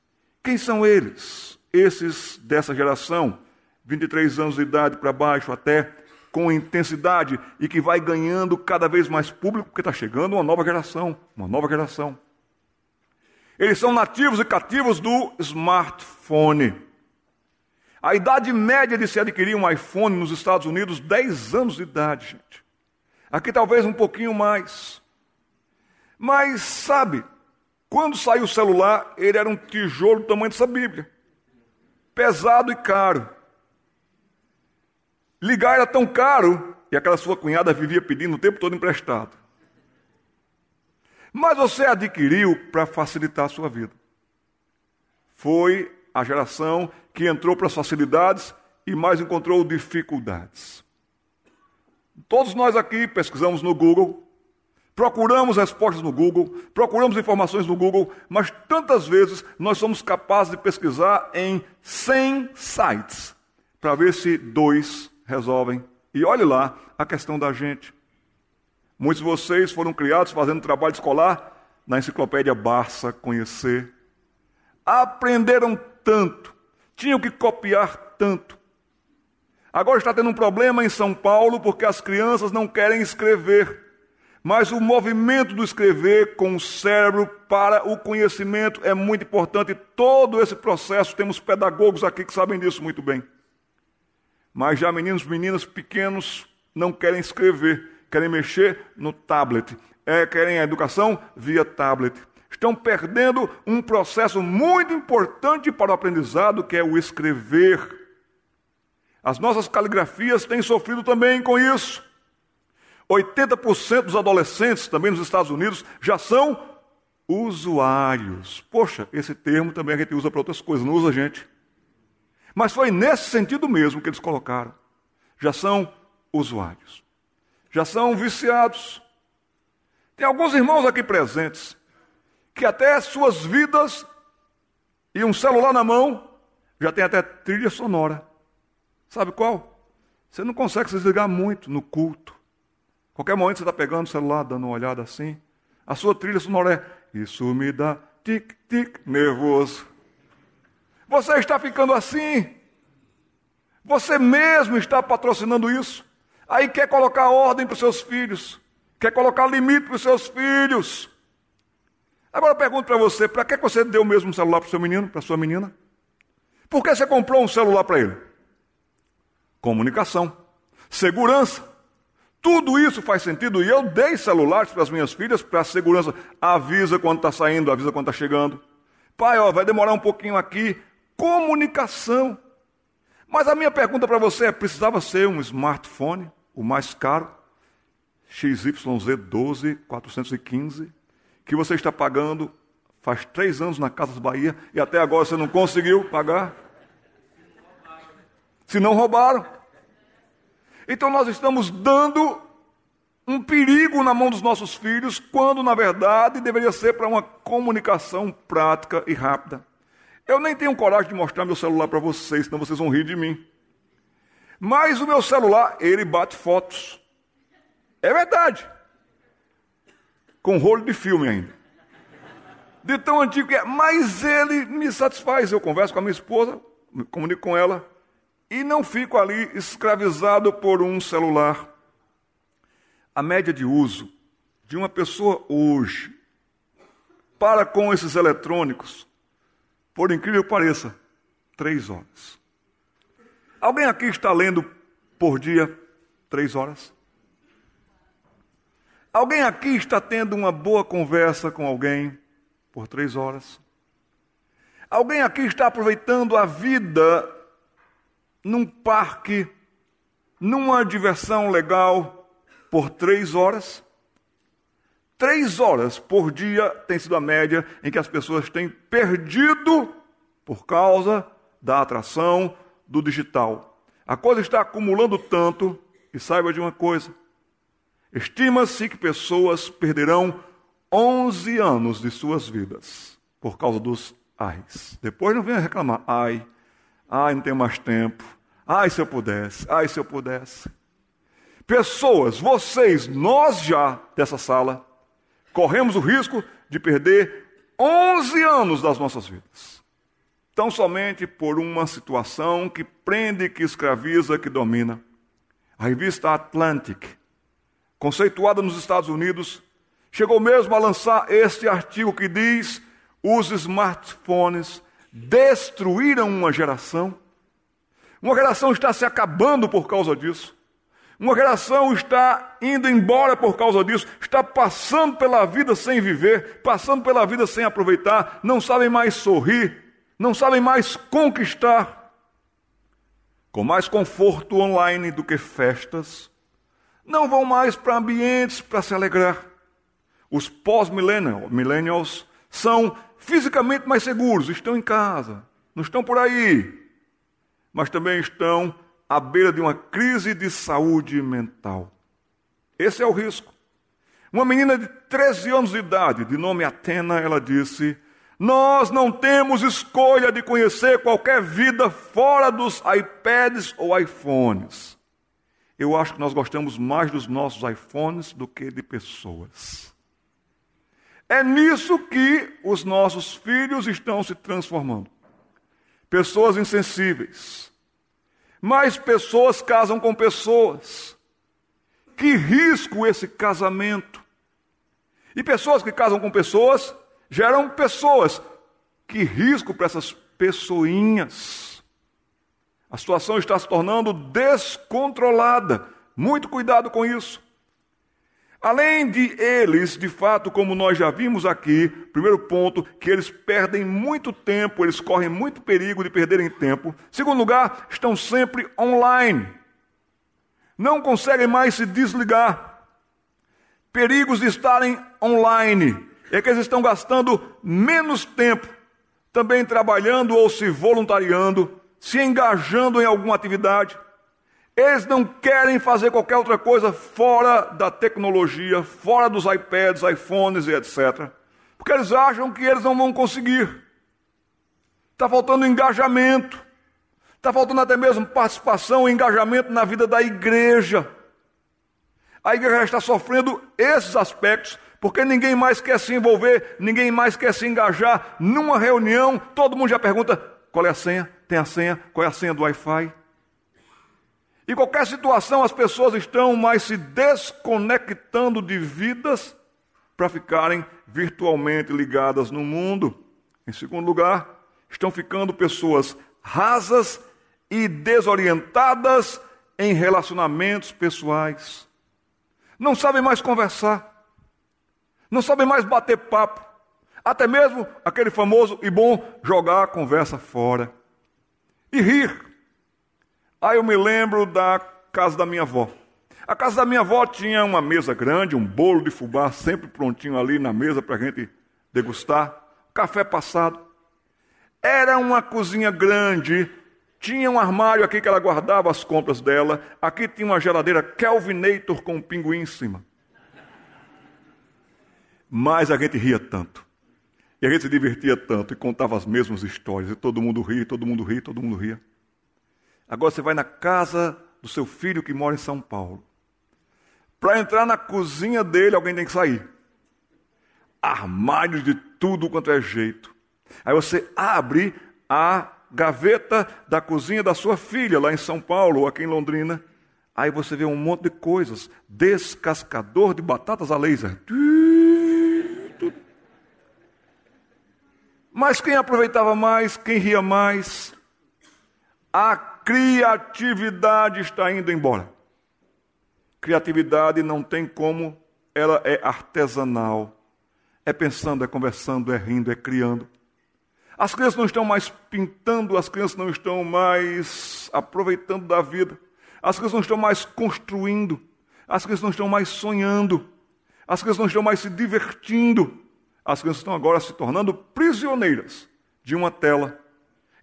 Quem são eles? Esses dessa geração, 23 anos de idade para baixo até, com intensidade e que vai ganhando cada vez mais público, porque está chegando uma nova geração, uma nova geração. Eles são nativos e cativos do smartphone. A idade média de se adquirir um iPhone nos Estados Unidos, 10 anos de idade, gente. Aqui talvez um pouquinho mais. Mas, sabe, quando saiu o celular, ele era um tijolo do tamanho dessa Bíblia. Pesado e caro. Ligar era tão caro, e aquela sua cunhada vivia pedindo o tempo todo emprestado. Mas você adquiriu para facilitar a sua vida. Foi a geração que entrou para as facilidades e mais encontrou dificuldades. Todos nós aqui pesquisamos no Google, procuramos respostas no Google, procuramos informações no Google, mas tantas vezes nós somos capazes de pesquisar em 100 sites para ver se dois resolvem. E olhe lá a questão da gente. Muitos de vocês foram criados fazendo trabalho escolar na enciclopédia Barça Conhecer. Aprenderam tanto, tinham que copiar tanto. Agora está tendo um problema em São Paulo porque as crianças não querem escrever. Mas o movimento do escrever com o cérebro para o conhecimento é muito importante. Todo esse processo, temos pedagogos aqui que sabem disso muito bem. Mas já meninos meninas pequenos não querem escrever querem mexer no tablet, é, querem a educação via tablet. Estão perdendo um processo muito importante para o aprendizado, que é o escrever. As nossas caligrafias têm sofrido também com isso. 80% dos adolescentes, também nos Estados Unidos, já são usuários. Poxa, esse termo também a gente usa para outras coisas, não usa gente. Mas foi nesse sentido mesmo que eles colocaram. Já são usuários. Já são viciados. Tem alguns irmãos aqui presentes que até suas vidas e um celular na mão já tem até trilha sonora. Sabe qual? Você não consegue se desligar muito no culto. Qualquer momento você está pegando o celular, dando uma olhada assim. A sua trilha sonora é isso me dá tic-tic nervoso. Você está ficando assim. Você mesmo está patrocinando isso. Aí quer colocar ordem para os seus filhos. Quer colocar limite para os seus filhos. Agora eu pergunto para você: para que você deu o mesmo celular para o seu menino, para a sua menina? Por que você comprou um celular para ele? Comunicação, segurança. Tudo isso faz sentido e eu dei celulares para as minhas filhas para segurança. Avisa quando está saindo, avisa quando está chegando. Pai, ó, vai demorar um pouquinho aqui. Comunicação. Mas a minha pergunta para você é: precisava ser um smartphone, o mais caro, XYZ 12415, que você está pagando faz três anos na Casas Bahia e até agora você não conseguiu pagar? Se não roubaram. Então nós estamos dando um perigo na mão dos nossos filhos, quando na verdade deveria ser para uma comunicação prática e rápida. Eu nem tenho coragem de mostrar meu celular para vocês, senão vocês vão rir de mim. Mas o meu celular, ele bate fotos. É verdade. Com rolo de filme ainda. De tão antigo que é. Mas ele me satisfaz. Eu converso com a minha esposa, me comunico com ela e não fico ali escravizado por um celular. A média de uso de uma pessoa hoje para com esses eletrônicos, por incrível que pareça, três horas. Alguém aqui está lendo por dia três horas? Alguém aqui está tendo uma boa conversa com alguém por três horas? Alguém aqui está aproveitando a vida num parque, numa diversão legal, por três horas. Três horas por dia tem sido a média em que as pessoas têm perdido por causa da atração do digital. A coisa está acumulando tanto, e saiba de uma coisa: estima-se que pessoas perderão 11 anos de suas vidas por causa dos ais. Depois não venha reclamar, ai, ai, não tenho mais tempo, Ai, se eu pudesse, ai, se eu pudesse. Pessoas, vocês, nós já dessa sala, corremos o risco de perder 11 anos das nossas vidas. Tão somente por uma situação que prende, que escraviza, que domina. A revista Atlantic, conceituada nos Estados Unidos, chegou mesmo a lançar este artigo que diz: os smartphones destruíram uma geração uma geração está se acabando por causa disso. Uma geração está indo embora por causa disso, está passando pela vida sem viver, passando pela vida sem aproveitar, não sabem mais sorrir, não sabem mais conquistar. Com mais conforto online do que festas, não vão mais para ambientes para se alegrar. Os pós-millennials são fisicamente mais seguros, estão em casa, não estão por aí, mas também estão à beira de uma crise de saúde mental. Esse é o risco. Uma menina de 13 anos de idade, de nome Atena, ela disse: Nós não temos escolha de conhecer qualquer vida fora dos iPads ou iPhones. Eu acho que nós gostamos mais dos nossos iPhones do que de pessoas. É nisso que os nossos filhos estão se transformando pessoas insensíveis. Mais pessoas casam com pessoas. Que risco esse casamento. E pessoas que casam com pessoas geram pessoas. Que risco para essas pessoinhas. A situação está se tornando descontrolada. Muito cuidado com isso. Além de eles, de fato, como nós já vimos aqui, primeiro ponto, que eles perdem muito tempo, eles correm muito perigo de perderem tempo. Segundo lugar, estão sempre online. Não conseguem mais se desligar. Perigos de estarem online é que eles estão gastando menos tempo também trabalhando ou se voluntariando, se engajando em alguma atividade. Eles não querem fazer qualquer outra coisa fora da tecnologia, fora dos iPads, iPhones e etc. Porque eles acham que eles não vão conseguir. Está faltando engajamento. Está faltando até mesmo participação e engajamento na vida da igreja. A igreja está sofrendo esses aspectos, porque ninguém mais quer se envolver, ninguém mais quer se engajar. Numa reunião, todo mundo já pergunta: qual é a senha? Tem a senha? Qual é a senha do Wi-Fi? Em qualquer situação, as pessoas estão mais se desconectando de vidas para ficarem virtualmente ligadas no mundo. Em segundo lugar, estão ficando pessoas rasas e desorientadas em relacionamentos pessoais. Não sabem mais conversar, não sabem mais bater papo, até mesmo aquele famoso e bom jogar a conversa fora e rir. Aí eu me lembro da casa da minha avó. A casa da minha avó tinha uma mesa grande, um bolo de fubá sempre prontinho ali na mesa para a gente degustar, café passado. Era uma cozinha grande, tinha um armário aqui que ela guardava as compras dela, aqui tinha uma geladeira Kelvinator com um pinguim em cima. Mas a gente ria tanto. E a gente se divertia tanto e contava as mesmas histórias. E todo mundo ria, todo mundo ria, todo mundo ria. Agora você vai na casa do seu filho que mora em São Paulo. Para entrar na cozinha dele, alguém tem que sair. Armários de tudo quanto é jeito. Aí você abre a gaveta da cozinha da sua filha, lá em São Paulo ou aqui em Londrina. Aí você vê um monte de coisas. Descascador de batatas a laser. Mas quem aproveitava mais, quem ria mais, a criatividade está indo embora. Criatividade não tem como, ela é artesanal. É pensando, é conversando, é rindo, é criando. As crianças não estão mais pintando, as crianças não estão mais aproveitando da vida, as crianças não estão mais construindo, as crianças não estão mais sonhando, as crianças não estão mais se divertindo, as crianças estão agora se tornando prisioneiras de uma tela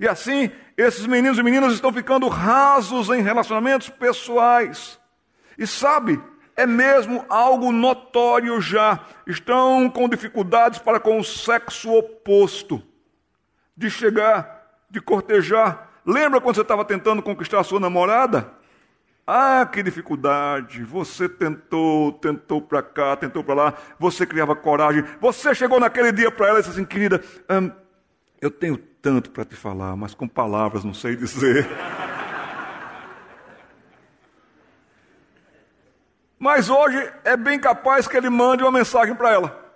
e assim, esses meninos e meninas estão ficando rasos em relacionamentos pessoais. E sabe, é mesmo algo notório já. Estão com dificuldades para com o sexo oposto. De chegar, de cortejar. Lembra quando você estava tentando conquistar a sua namorada? Ah, que dificuldade! Você tentou, tentou para cá, tentou para lá, você criava coragem. Você chegou naquele dia para ela e disse assim, querida, hum, eu tenho tanto para te falar, mas com palavras não sei dizer. Mas hoje é bem capaz que ele mande uma mensagem para ela.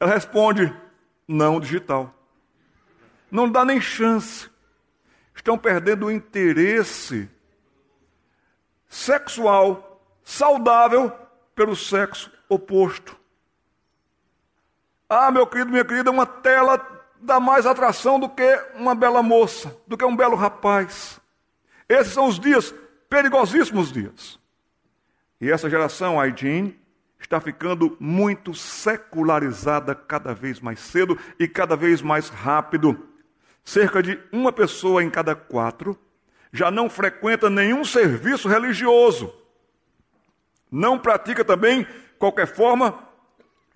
Ela responde: não digital. Não dá nem chance. Estão perdendo o interesse sexual saudável pelo sexo oposto. Ah, meu querido, minha querida, uma tela dá mais atração do que uma bela moça, do que um belo rapaz. Esses são os dias, perigosíssimos dias. E essa geração, Aidin, está ficando muito secularizada cada vez mais cedo e cada vez mais rápido. Cerca de uma pessoa em cada quatro já não frequenta nenhum serviço religioso. Não pratica também qualquer forma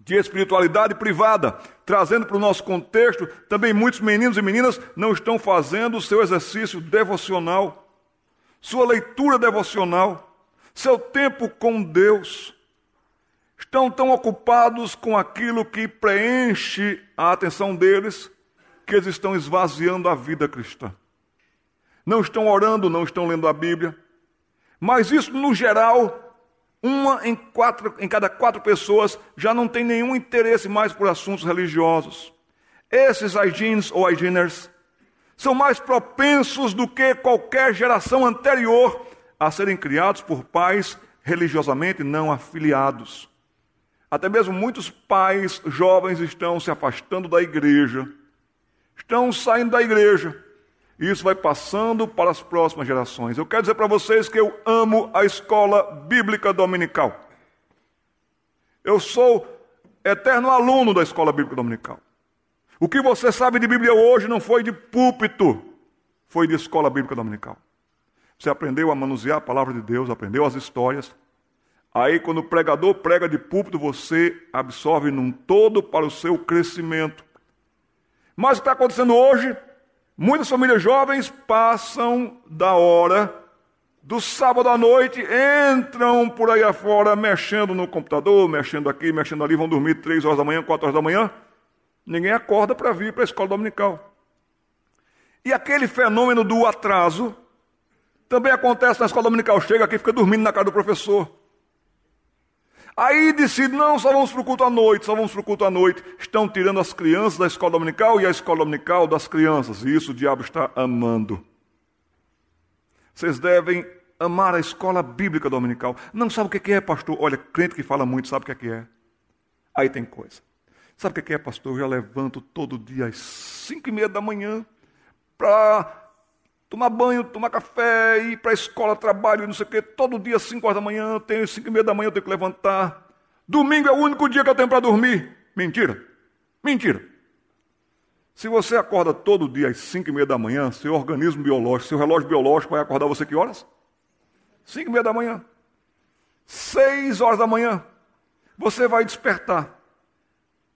de espiritualidade privada, trazendo para o nosso contexto, também muitos meninos e meninas não estão fazendo o seu exercício devocional, sua leitura devocional, seu tempo com Deus. Estão tão ocupados com aquilo que preenche a atenção deles, que eles estão esvaziando a vida cristã. Não estão orando, não estão lendo a Bíblia. Mas isso, no geral, uma em, quatro, em cada quatro pessoas já não tem nenhum interesse mais por assuntos religiosos. Esses hygiens ou hygieners são mais propensos do que qualquer geração anterior a serem criados por pais religiosamente não afiliados. Até mesmo muitos pais jovens estão se afastando da igreja, estão saindo da igreja. E isso vai passando para as próximas gerações. Eu quero dizer para vocês que eu amo a escola bíblica dominical. Eu sou eterno aluno da escola bíblica dominical. O que você sabe de Bíblia hoje não foi de púlpito, foi de escola bíblica dominical. Você aprendeu a manusear a palavra de Deus, aprendeu as histórias. Aí, quando o pregador prega de púlpito, você absorve num todo para o seu crescimento. Mas o que está acontecendo hoje? Muitas famílias jovens passam da hora do sábado à noite, entram por aí afora, mexendo no computador, mexendo aqui, mexendo ali, vão dormir três horas da manhã, quatro horas da manhã. Ninguém acorda para vir para a escola dominical. E aquele fenômeno do atraso também acontece na escola dominical. Chega aqui fica dormindo na casa do professor. Aí decide, não, só vamos para o culto à noite, só vamos para o culto à noite. Estão tirando as crianças da escola dominical e a escola dominical das crianças. E isso o diabo está amando. Vocês devem amar a escola bíblica dominical. Não sabe o que é, pastor? Olha, crente que fala muito sabe o que é. Aí tem coisa. Sabe o que é, pastor? Eu já levanto todo dia às cinco e meia da manhã para tomar banho, tomar café, ir para a escola, trabalho, não sei o quê, todo dia, 5 horas da manhã, tenho 5 e meia da manhã, eu tenho que levantar. Domingo é o único dia que eu tenho para dormir. Mentira. Mentira. Se você acorda todo dia às 5 e meia da manhã, seu organismo biológico, seu relógio biológico vai acordar você que horas? 5 e meia da manhã. 6 horas da manhã. Você vai despertar.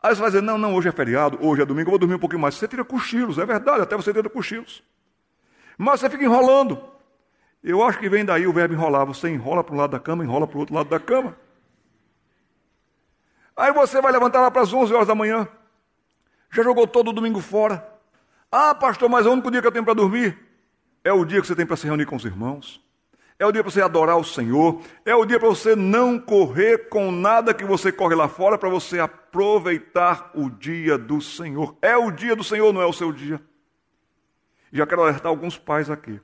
Aí você vai dizer, não, não, hoje é feriado, hoje é domingo, eu vou dormir um pouquinho mais. Você tira cochilos, é verdade, até você tira cochilos. Mas você fica enrolando. Eu acho que vem daí o verbo enrolar. Você enrola para um lado da cama, enrola para o outro lado da cama. Aí você vai levantar lá para as 11 horas da manhã. Já jogou todo o domingo fora. Ah, pastor, mas é o único dia que eu tenho para dormir. É o dia que você tem para se reunir com os irmãos. É o dia para você adorar o Senhor. É o dia para você não correr com nada que você corre lá fora, para você aproveitar o dia do Senhor. É o dia do Senhor, não é o seu dia. Já quero alertar alguns pais aqui.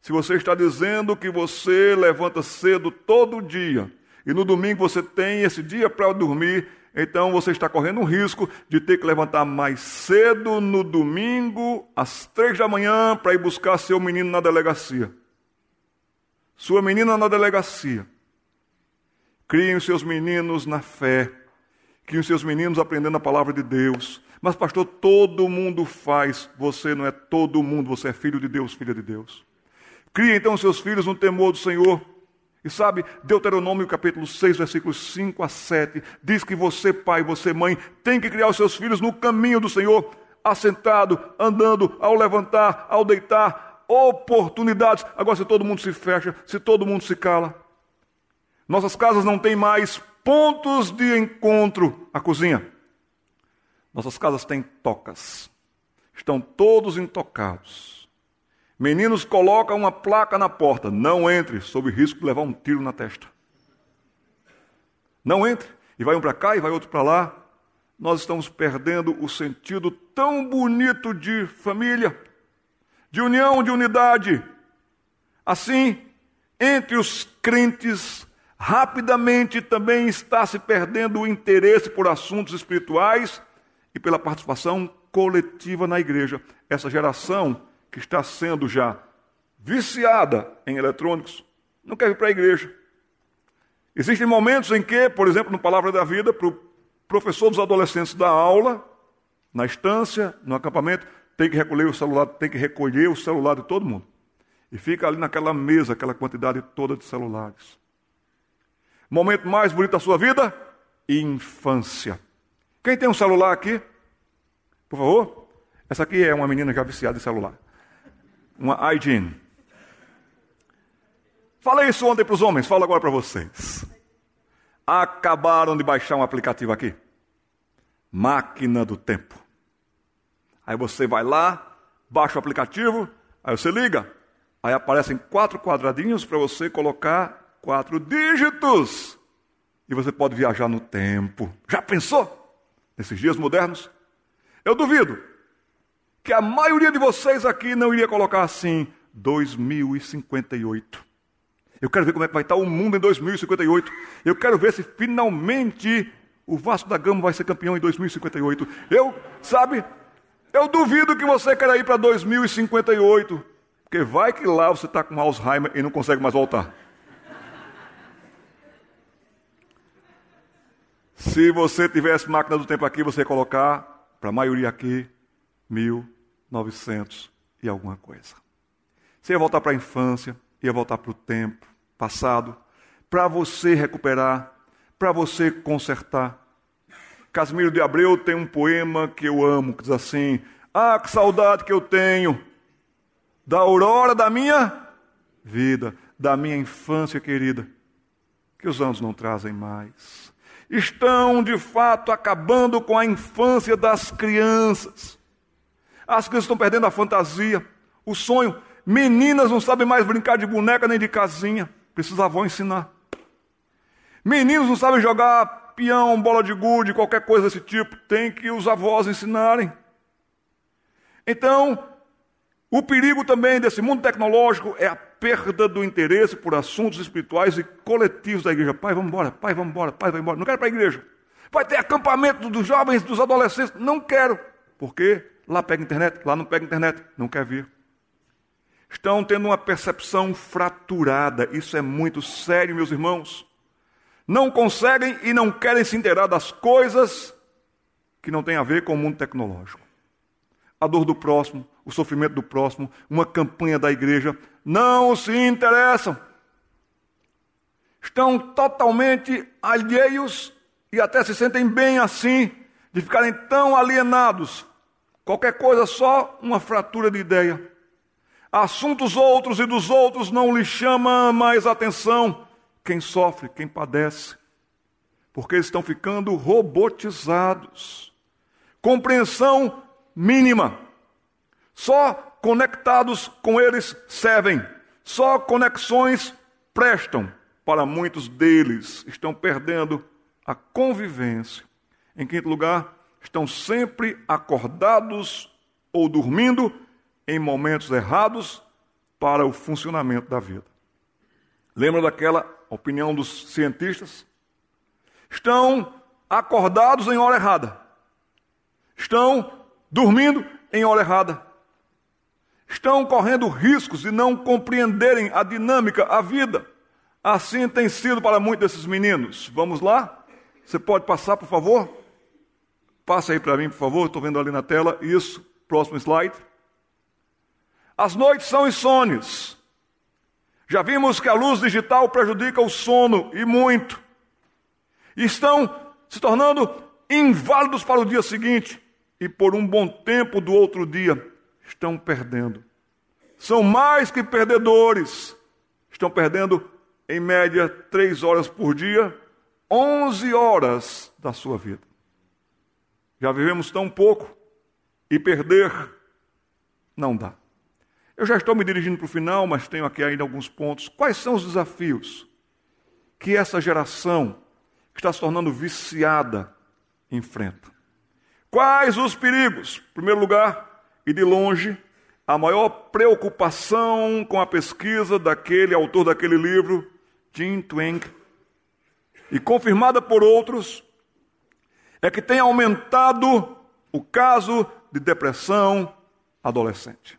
Se você está dizendo que você levanta cedo todo dia e no domingo você tem esse dia para dormir, então você está correndo um risco de ter que levantar mais cedo no domingo, às três da manhã, para ir buscar seu menino na delegacia. Sua menina na delegacia. Criem os seus meninos na fé. Criem os seus meninos aprendendo a palavra de Deus. Mas, pastor, todo mundo faz. Você não é todo mundo, você é filho de Deus, filha de Deus. Cria então seus filhos no temor do Senhor. E sabe, Deuteronômio capítulo 6, versículos 5 a 7, diz que você, pai, você, mãe, tem que criar os seus filhos no caminho do Senhor, assentado, andando, ao levantar, ao deitar, oportunidades. Agora, se todo mundo se fecha, se todo mundo se cala, nossas casas não têm mais pontos de encontro. A cozinha, nossas casas têm tocas. Estão todos intocados. Meninos colocam uma placa na porta: não entre, sob risco de levar um tiro na testa. Não entre. E vai um para cá e vai outro para lá. Nós estamos perdendo o sentido tão bonito de família, de união, de unidade. Assim, entre os crentes, rapidamente também está se perdendo o interesse por assuntos espirituais e pela participação coletiva na igreja. Essa geração que está sendo já viciada em eletrônicos não quer vir para a igreja. Existem momentos em que, por exemplo, no Palavra da Vida, para o professor dos adolescentes da aula, na estância, no acampamento, tem que recolher o celular, tem que recolher o celular de todo mundo. E fica ali naquela mesa, aquela quantidade toda de celulares. Momento mais bonito da sua vida? Infância. Quem tem um celular aqui? Por favor? Essa aqui é uma menina já viciada em celular. Uma Aijin. Falei isso ontem para os homens, falo agora para vocês. Acabaram de baixar um aplicativo aqui. Máquina do Tempo. Aí você vai lá, baixa o aplicativo, aí você liga. Aí aparecem quatro quadradinhos para você colocar quatro dígitos. E você pode viajar no tempo. Já pensou? Nesses dias modernos, eu duvido que a maioria de vocês aqui não iria colocar assim 2058. Eu quero ver como é que vai estar o mundo em 2058. Eu quero ver se finalmente o Vasco da Gama vai ser campeão em 2058. Eu, sabe, eu duvido que você queira ir para 2058, porque vai que lá você está com Alzheimer e não consegue mais voltar. Se você tivesse máquina do tempo aqui, você ia colocar, para a maioria aqui, 1900 e alguma coisa. Você ia voltar para a infância, ia voltar para o tempo passado, para você recuperar, para você consertar. Casimiro de Abreu tem um poema que eu amo, que diz assim: Ah, que saudade que eu tenho da aurora da minha vida, da minha infância querida, que os anos não trazem mais. Estão, de fato, acabando com a infância das crianças. As crianças estão perdendo a fantasia, o sonho. Meninas não sabem mais brincar de boneca nem de casinha. Precisa a avó ensinar. Meninos não sabem jogar peão, bola de gude, qualquer coisa desse tipo. Tem que os avós ensinarem. Então, o perigo também desse mundo tecnológico é a perda do interesse por assuntos espirituais e coletivos da igreja. Pai, vamos embora, pai, vamos embora, pai, vamos embora. Não quero para a igreja. Vai ter acampamento dos jovens, dos adolescentes. Não quero. Por quê? Lá pega internet, lá não pega internet. Não quer vir estão tendo uma percepção fraturada. Isso é muito sério, meus irmãos. Não conseguem e não querem se inteirar das coisas que não têm a ver com o mundo tecnológico. A dor do próximo, o sofrimento do próximo, uma campanha da igreja, não se interessam. Estão totalmente alheios e até se sentem bem assim, de ficarem tão alienados. Qualquer coisa, só uma fratura de ideia assuntos outros e dos outros não lhe chama mais atenção. Quem sofre, quem padece, porque estão ficando robotizados. Compreensão mínima. Só conectados com eles servem. Só conexões prestam. Para muitos deles estão perdendo a convivência. Em quinto lugar, estão sempre acordados ou dormindo em momentos errados para o funcionamento da vida. Lembra daquela opinião dos cientistas? Estão acordados em hora errada. Estão dormindo em hora errada. Estão correndo riscos de não compreenderem a dinâmica, a vida. Assim tem sido para muitos desses meninos. Vamos lá? Você pode passar, por favor? Passa aí para mim, por favor. Estou vendo ali na tela. Isso. Próximo slide. As noites são insônias. Já vimos que a luz digital prejudica o sono e muito. Estão se tornando inválidos para o dia seguinte e por um bom tempo do outro dia estão perdendo. São mais que perdedores. Estão perdendo, em média, três horas por dia, onze horas da sua vida. Já vivemos tão pouco e perder não dá. Eu já estou me dirigindo para o final, mas tenho aqui ainda alguns pontos. Quais são os desafios que essa geração que está se tornando viciada enfrenta? Quais os perigos? Em primeiro lugar, e de longe, a maior preocupação com a pesquisa daquele autor daquele livro, Jim Twenge, e confirmada por outros, é que tem aumentado o caso de depressão adolescente.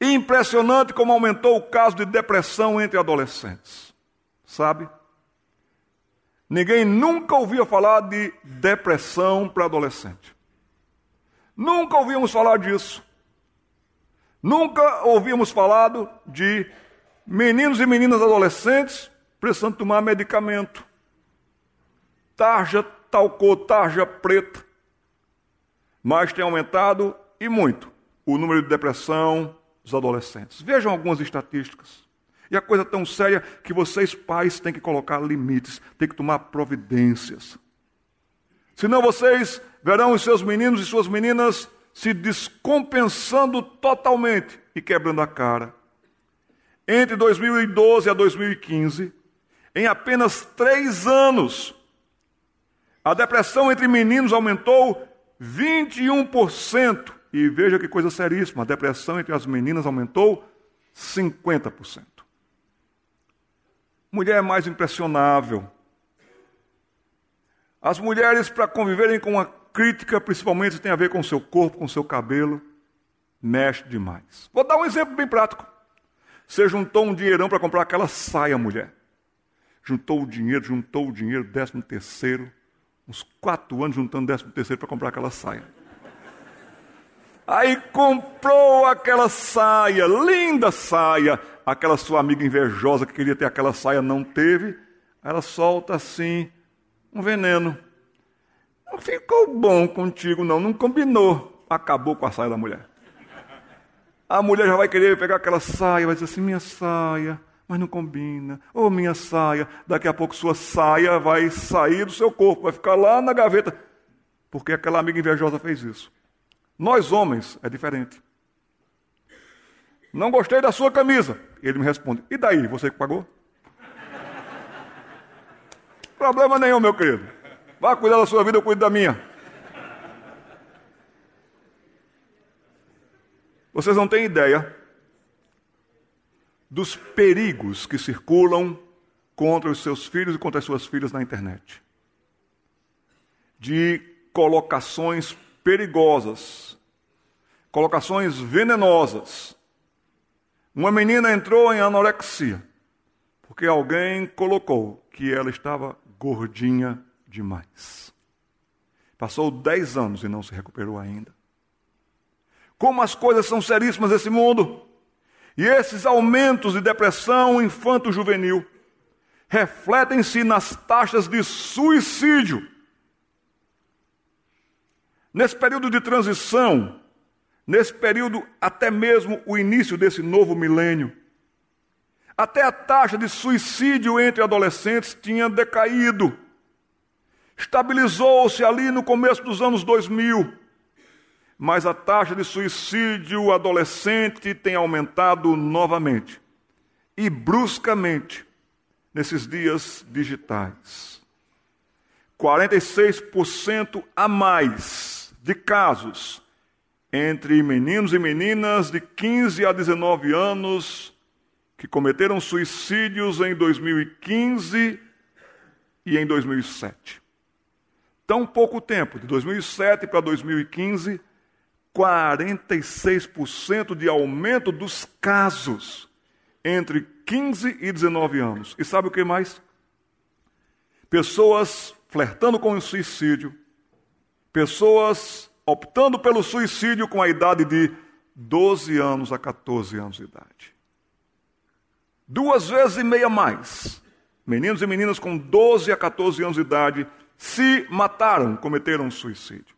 Impressionante como aumentou o caso de depressão entre adolescentes. Sabe? Ninguém nunca ouvia falar de depressão para adolescente. Nunca ouvíamos falar disso. Nunca ouvíamos falar de meninos e meninas adolescentes precisando tomar medicamento. Tarja talcou, tarja preta. Mas tem aumentado e muito o número de depressão, dos adolescentes. Vejam algumas estatísticas. E a coisa é tão séria que vocês, pais, têm que colocar limites, têm que tomar providências. Senão vocês verão os seus meninos e suas meninas se descompensando totalmente e quebrando a cara. Entre 2012 a 2015, em apenas três anos, a depressão entre meninos aumentou 21%. E veja que coisa seríssima: a depressão entre as meninas aumentou 50%. Mulher é mais impressionável. As mulheres, para conviverem com a crítica, principalmente tem a ver com o seu corpo, com o seu cabelo, mexe demais. Vou dar um exemplo bem prático. Você juntou um dinheirão para comprar aquela saia, mulher. Juntou o dinheiro, juntou o dinheiro, décimo terceiro, uns quatro anos juntando décimo terceiro para comprar aquela saia. Aí comprou aquela saia, linda saia. Aquela sua amiga invejosa que queria ter aquela saia não teve. Ela solta assim um veneno. Não ficou bom contigo, não, não combinou. Acabou com a saia da mulher. A mulher já vai querer pegar aquela saia, vai dizer assim: minha saia, mas não combina. Ô oh, minha saia, daqui a pouco sua saia vai sair do seu corpo, vai ficar lá na gaveta. Porque aquela amiga invejosa fez isso. Nós homens é diferente. Não gostei da sua camisa. Ele me responde: E daí? Você que pagou? Problema nenhum, meu querido. Vá cuidar da sua vida, eu cuido da minha. Vocês não têm ideia dos perigos que circulam contra os seus filhos e contra as suas filhas na internet. De colocações perigosas, colocações venenosas. Uma menina entrou em anorexia, porque alguém colocou que ela estava gordinha demais. Passou 10 anos e não se recuperou ainda. Como as coisas são seríssimas nesse mundo. E esses aumentos de depressão infanto-juvenil refletem-se nas taxas de suicídio Nesse período de transição, nesse período até mesmo o início desse novo milênio, até a taxa de suicídio entre adolescentes tinha decaído. Estabilizou-se ali no começo dos anos 2000, mas a taxa de suicídio adolescente tem aumentado novamente e bruscamente nesses dias digitais. 46% a mais de casos entre meninos e meninas de 15 a 19 anos que cometeram suicídios em 2015 e em 2007. Tão pouco tempo, de 2007 para 2015, 46% de aumento dos casos entre 15 e 19 anos. E sabe o que mais? Pessoas flertando com o suicídio, Pessoas optando pelo suicídio com a idade de 12 anos a 14 anos de idade. Duas vezes e meia mais. Meninos e meninas com 12 a 14 anos de idade se mataram, cometeram suicídio.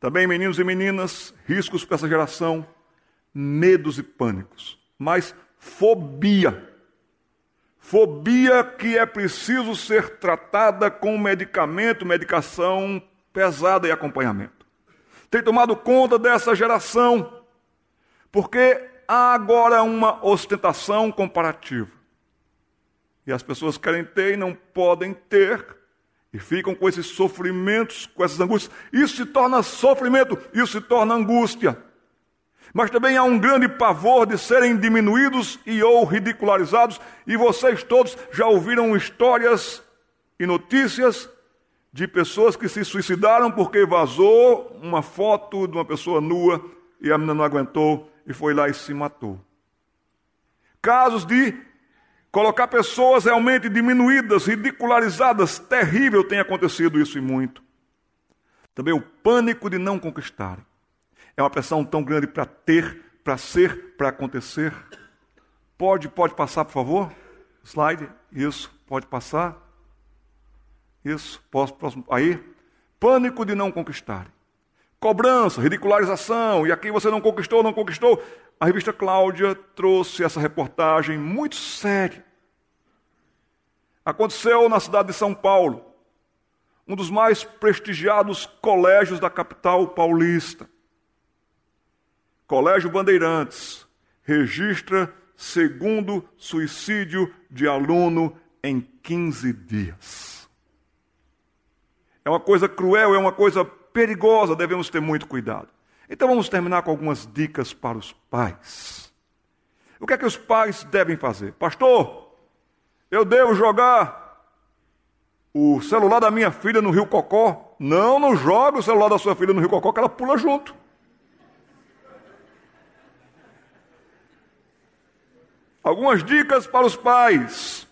Também meninos e meninas, riscos para essa geração, medos e pânicos, mas fobia. Fobia que é preciso ser tratada com medicamento, medicação pesada e acompanhamento. Tem tomado conta dessa geração, porque há agora uma ostentação comparativa. E as pessoas querem ter e não podem ter, e ficam com esses sofrimentos, com essas angústias. Isso se torna sofrimento, isso se torna angústia. Mas também há um grande pavor de serem diminuídos e ou ridicularizados, e vocês todos já ouviram histórias e notícias de pessoas que se suicidaram porque vazou uma foto de uma pessoa nua e a menina não aguentou e foi lá e se matou. Casos de colocar pessoas realmente diminuídas, ridicularizadas, terrível tem acontecido isso e muito. Também o pânico de não conquistarem. É uma pressão tão grande para ter, para ser, para acontecer. Pode, pode passar, por favor? Slide, isso, pode passar. Isso, posso, próximo. Aí, pânico de não conquistar. Cobrança, ridicularização, e aqui você não conquistou, não conquistou. A revista Cláudia trouxe essa reportagem muito séria. Aconteceu na cidade de São Paulo, um dos mais prestigiados colégios da capital paulista. Colégio Bandeirantes registra segundo suicídio de aluno em 15 dias. É uma coisa cruel, é uma coisa perigosa, devemos ter muito cuidado. Então vamos terminar com algumas dicas para os pais. O que é que os pais devem fazer? Pastor, Eu devo jogar o celular da minha filha no Rio Cocó? Não, não joga o celular da sua filha no Rio Cocó, que ela pula junto. Algumas dicas para os pais.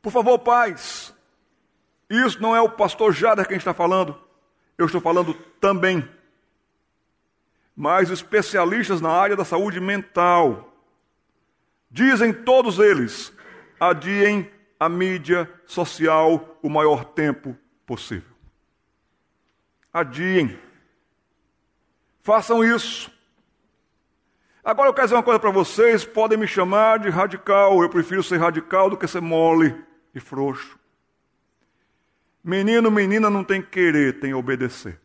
Por favor, pais, isso não é o pastor Jader quem está falando, eu estou falando também. Mas especialistas na área da saúde mental dizem todos eles: adiem a mídia social o maior tempo possível. Adiem. Façam isso. Agora eu quero dizer uma coisa para vocês: podem me chamar de radical, eu prefiro ser radical do que ser mole e frouxo. Menino, menina não tem querer, tem obedecer.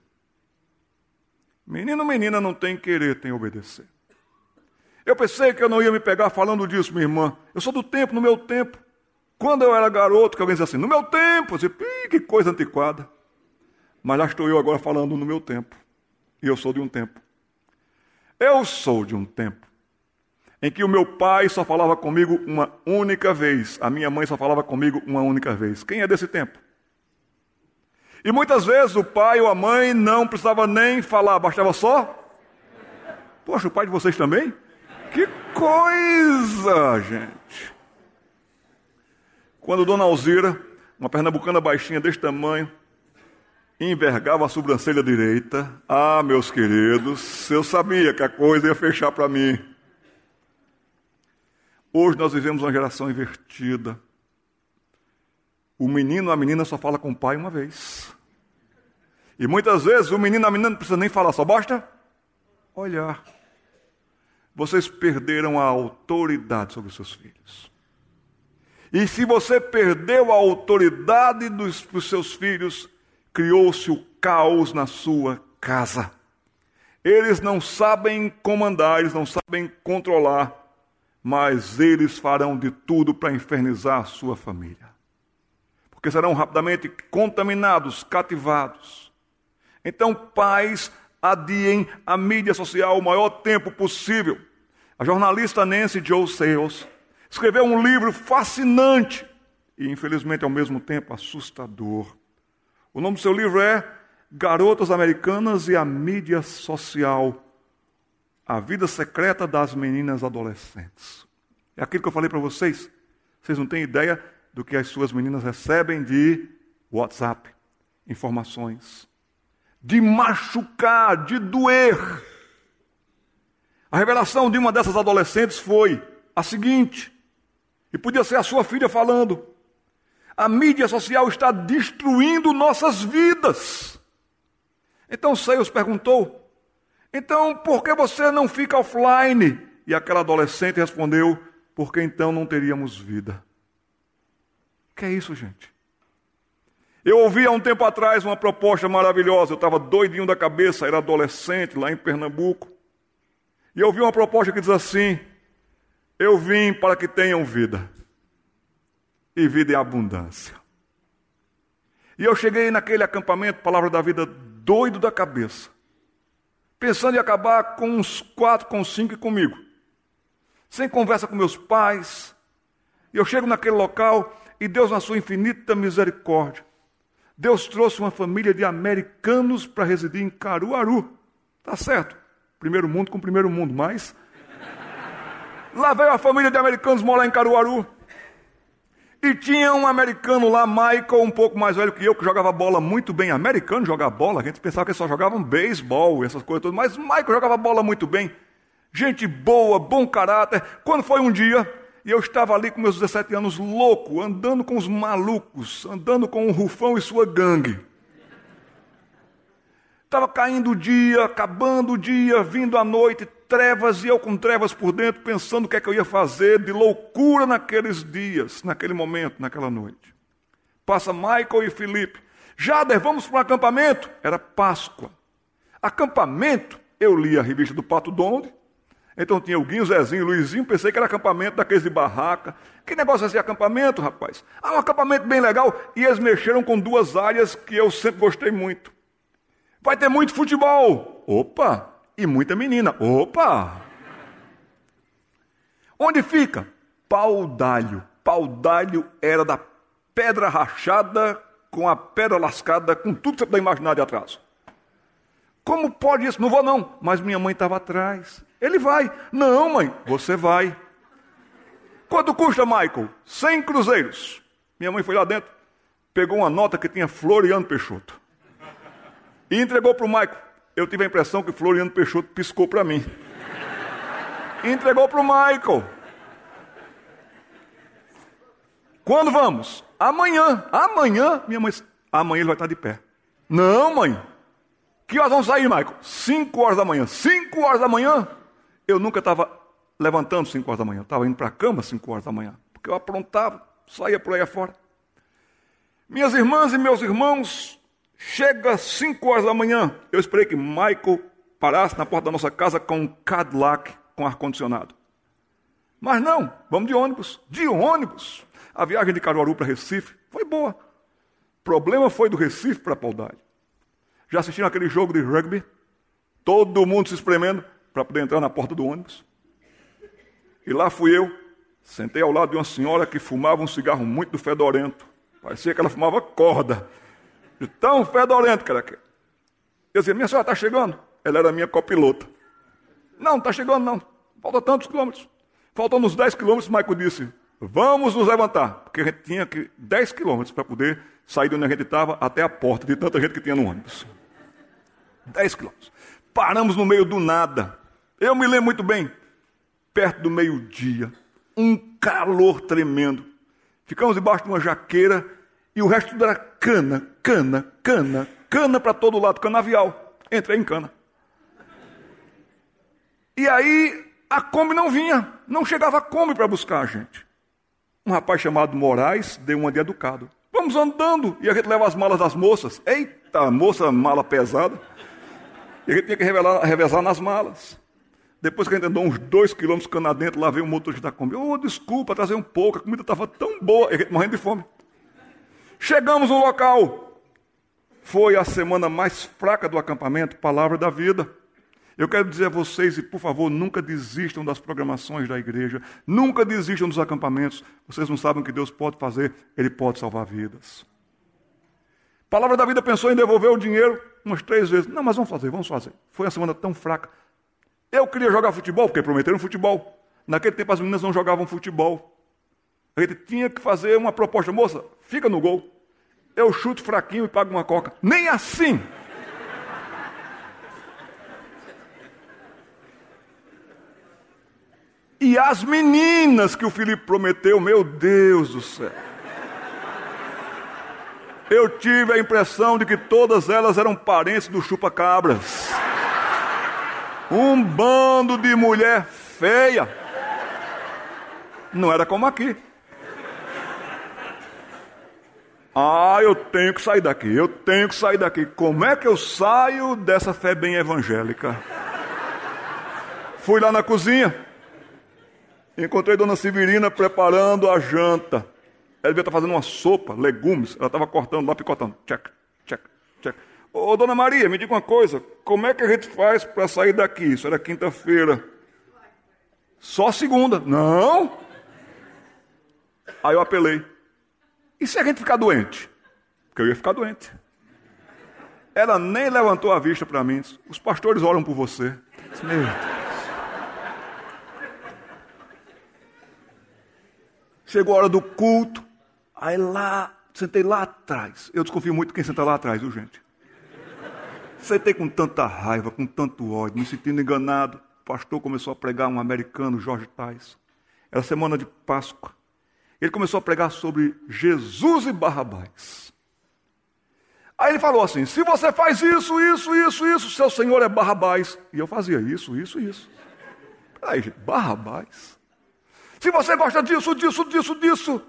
Menino, menina não tem querer, tem obedecer. Eu pensei que eu não ia me pegar falando disso, minha irmã. Eu sou do tempo, no meu tempo. Quando eu era garoto, que alguém dizia assim, no meu tempo, eu dizia, que coisa antiquada. Mas lá estou eu agora falando no meu tempo. E eu sou de um tempo. Eu sou de um tempo em que o meu pai só falava comigo uma única vez, a minha mãe só falava comigo uma única vez. Quem é desse tempo? E muitas vezes o pai ou a mãe não precisava nem falar, bastava só. Poxa, o pai de vocês também? Que coisa, gente. Quando Dona Alzira, uma pernambucana baixinha deste tamanho, envergava a sobrancelha direita, ah, meus queridos, eu sabia que a coisa ia fechar para mim. Hoje nós vivemos uma geração invertida. O menino, a menina só fala com o pai uma vez. E muitas vezes o menino, a menina não precisa nem falar, só basta olhar. Vocês perderam a autoridade sobre os seus filhos. E se você perdeu a autoridade dos, dos seus filhos, criou-se o caos na sua casa. Eles não sabem comandar, eles não sabem controlar, mas eles farão de tudo para infernizar a sua família porque serão rapidamente contaminados, cativados. Então, pais, adiem a mídia social o maior tempo possível. A jornalista Nancy Joe Sales escreveu um livro fascinante e, infelizmente, ao mesmo tempo assustador. O nome do seu livro é Garotas Americanas e a Mídia Social. A vida secreta das meninas adolescentes. É aquilo que eu falei para vocês. Vocês não têm ideia do que as suas meninas recebem de WhatsApp, informações, de machucar, de doer. A revelação de uma dessas adolescentes foi a seguinte, e podia ser a sua filha falando: a mídia social está destruindo nossas vidas. Então Seios perguntou: então por que você não fica offline? E aquela adolescente respondeu: porque então não teríamos vida que é isso, gente? Eu ouvi há um tempo atrás uma proposta maravilhosa. Eu estava doidinho da cabeça, era adolescente lá em Pernambuco. E eu ouvi uma proposta que diz assim: Eu vim para que tenham vida, e vida em abundância. E eu cheguei naquele acampamento, Palavra da Vida, doido da cabeça, pensando em acabar com uns quatro, com cinco e comigo, sem conversa com meus pais. E eu chego naquele local e Deus, na sua infinita misericórdia, Deus trouxe uma família de americanos para residir em Caruaru. Tá certo? Primeiro mundo com primeiro mundo, mas. Lá veio a família de americanos morar em Caruaru. E tinha um americano lá, Michael, um pouco mais velho que eu, que jogava bola muito bem. Americano jogar bola, a gente pensava que só jogavam beisebol, essas coisas todas, mas Michael jogava bola muito bem. Gente boa, bom caráter. Quando foi um dia, e eu estava ali com meus 17 anos louco, andando com os malucos, andando com o Rufão e sua gangue. Estava caindo o dia, acabando o dia, vindo a noite, trevas, e eu com trevas por dentro, pensando o que é que eu ia fazer de loucura naqueles dias, naquele momento, naquela noite. Passa Michael e Felipe. Jader, vamos para o acampamento? Era Páscoa. Acampamento? Eu li a revista do Pato Donde, então tinha o Guinho, Zezinho, Luizinho, pensei que era acampamento daqueles de barraca. Que negócio é esse acampamento, rapaz? Ah, um acampamento bem legal. E eles mexeram com duas áreas que eu sempre gostei muito. Vai ter muito futebol. Opa! E muita menina. Opa! Onde fica? Pau d'alho. pau d'alho era da pedra rachada, com a pedra lascada, com tudo que você pode imaginar de atraso. Como pode isso? Não vou não. Mas minha mãe estava atrás. Ele vai. Não, mãe, você vai. Quanto custa, Michael? 100 cruzeiros. Minha mãe foi lá dentro, pegou uma nota que tinha Floriano Peixoto. E entregou para o Michael. Eu tive a impressão que Floriano Peixoto piscou para mim. E entregou para o Michael. Quando vamos? Amanhã. Amanhã, minha mãe. Amanhã ele vai estar de pé. Não, mãe. Que horas vamos sair, Michael? Cinco horas da manhã. Cinco horas da manhã? Eu nunca estava levantando cinco horas da manhã. Estava indo para a cama cinco horas da manhã. Porque eu aprontava, saía por aí afora. Minhas irmãs e meus irmãos, chega cinco horas da manhã. Eu esperei que Michael parasse na porta da nossa casa com um Cadillac com ar-condicionado. Mas não, vamos de ônibus. De ônibus. A viagem de Caruaru para Recife foi boa. O problema foi do Recife para Paudalho. Já assistiram aquele jogo de rugby? Todo mundo se espremendo para poder entrar na porta do ônibus. E lá fui eu, sentei ao lado de uma senhora que fumava um cigarro muito fedorento. Parecia que ela fumava corda. De tão fedorento que era. Eu dizia, minha senhora está chegando? Ela era minha copilota. Não, não está chegando não. Falta tantos quilômetros. Faltando uns 10 quilômetros, Michael disse, vamos nos levantar. Porque a gente tinha que 10 quilômetros para poder sair de onde a gente estava até a porta, de tanta gente que tinha no ônibus. 10 quilômetros. Paramos no meio do nada. Eu me lembro muito bem, perto do meio-dia, um calor tremendo. Ficamos debaixo de uma jaqueira e o resto tudo era cana, cana, cana, cana para todo lado, canavial. Entrei em cana. E aí a Kombi não vinha, não chegava a Kombi para buscar a gente. Um rapaz chamado Moraes deu uma de educado. Vamos andando e a gente leva as malas das moças. Eita, moça, mala pesada. E a gente tinha que revelar, revezar nas malas. Depois que a gente andou uns dois quilômetros cana dentro, lá veio o motorista da Kombi. Oh, desculpa, trazer um pouco, a comida estava tão boa. A morrendo de fome. Chegamos no local. Foi a semana mais fraca do acampamento, palavra da vida. Eu quero dizer a vocês, e por favor, nunca desistam das programações da igreja, nunca desistam dos acampamentos. Vocês não sabem o que Deus pode fazer, Ele pode salvar vidas. Palavra da vida pensou em devolver o dinheiro umas três vezes. Não, mas vamos fazer, vamos fazer. Foi uma semana tão fraca. Eu queria jogar futebol, porque prometeram futebol. Naquele tempo as meninas não jogavam futebol. A gente tinha que fazer uma proposta, moça, fica no gol. Eu chuto fraquinho e pago uma coca. Nem assim. E as meninas que o Felipe prometeu, meu Deus do céu eu tive a impressão de que todas elas eram parentes do chupa-cabras. Um bando de mulher feia. Não era como aqui. Ah, eu tenho que sair daqui, eu tenho que sair daqui. Como é que eu saio dessa fé bem evangélica? Fui lá na cozinha, encontrei Dona Severina preparando a janta. Ela devia estar fazendo uma sopa, legumes, ela estava cortando lá, picotando. Check, check, check. Ô, dona Maria, me diga uma coisa, como é que a gente faz para sair daqui? Isso era quinta-feira. Só segunda. Não. Aí eu apelei. E se a gente ficar doente? Porque eu ia ficar doente. Ela nem levantou a vista para mim. Os pastores oram por você. Meu Deus. Chegou a hora do culto. Aí lá, sentei lá atrás. Eu desconfio muito quem senta lá atrás, viu, gente? Sentei com tanta raiva, com tanto ódio, me sentindo enganado. O pastor começou a pregar um americano, Jorge Tais. Era semana de Páscoa. Ele começou a pregar sobre Jesus e Barrabás. Aí ele falou assim: se você faz isso, isso, isso, isso, seu senhor é Barrabás. E eu fazia isso, isso, isso. Aí, gente, Barrabás. Se você gosta disso, disso, disso, disso,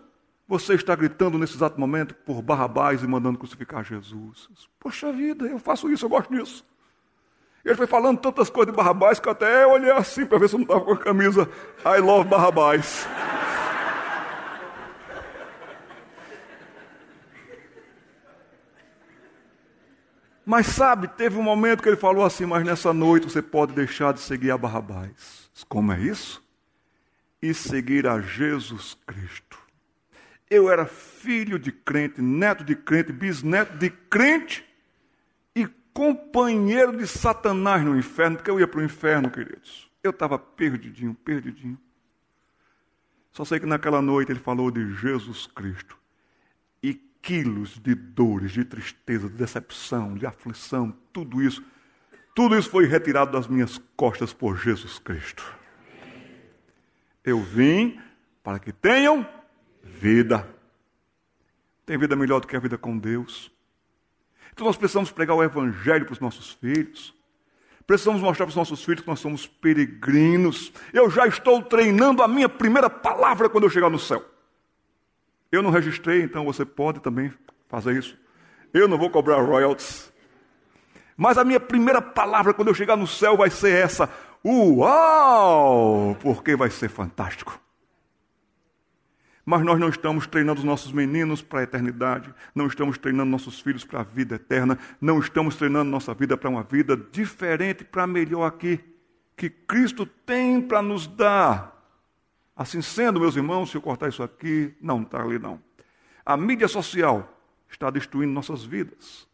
você está gritando nesse exato momento por Barrabás e mandando crucificar Jesus. Poxa vida, eu faço isso, eu gosto disso. Ele foi falando tantas coisas de Barrabás que até eu olhei assim para ver se eu não estava com a camisa I love Barrabás. Mas sabe, teve um momento que ele falou assim: Mas nessa noite você pode deixar de seguir a Barrabás. Como é isso? E seguir a Jesus Cristo. Eu era filho de crente, neto de crente, bisneto de crente e companheiro de Satanás no inferno, porque eu ia para o inferno, queridos. Eu estava perdidinho, perdidinho. Só sei que naquela noite ele falou de Jesus Cristo. E quilos de dores, de tristeza, de decepção, de aflição, tudo isso, tudo isso foi retirado das minhas costas por Jesus Cristo. Eu vim para que tenham vida. Tem vida melhor do que a vida com Deus. Então nós precisamos pregar o Evangelho para os nossos filhos. Precisamos mostrar para os nossos filhos que nós somos peregrinos. Eu já estou treinando a minha primeira palavra quando eu chegar no céu. Eu não registrei, então você pode também fazer isso. Eu não vou cobrar royalties. Mas a minha primeira palavra quando eu chegar no céu vai ser essa: Uau! Porque vai ser fantástico mas nós não estamos treinando os nossos meninos para a eternidade, não estamos treinando nossos filhos para a vida eterna, não estamos treinando nossa vida para uma vida diferente, para melhor aqui, que Cristo tem para nos dar. Assim sendo, meus irmãos, se eu cortar isso aqui, não está ali não. A mídia social está destruindo nossas vidas.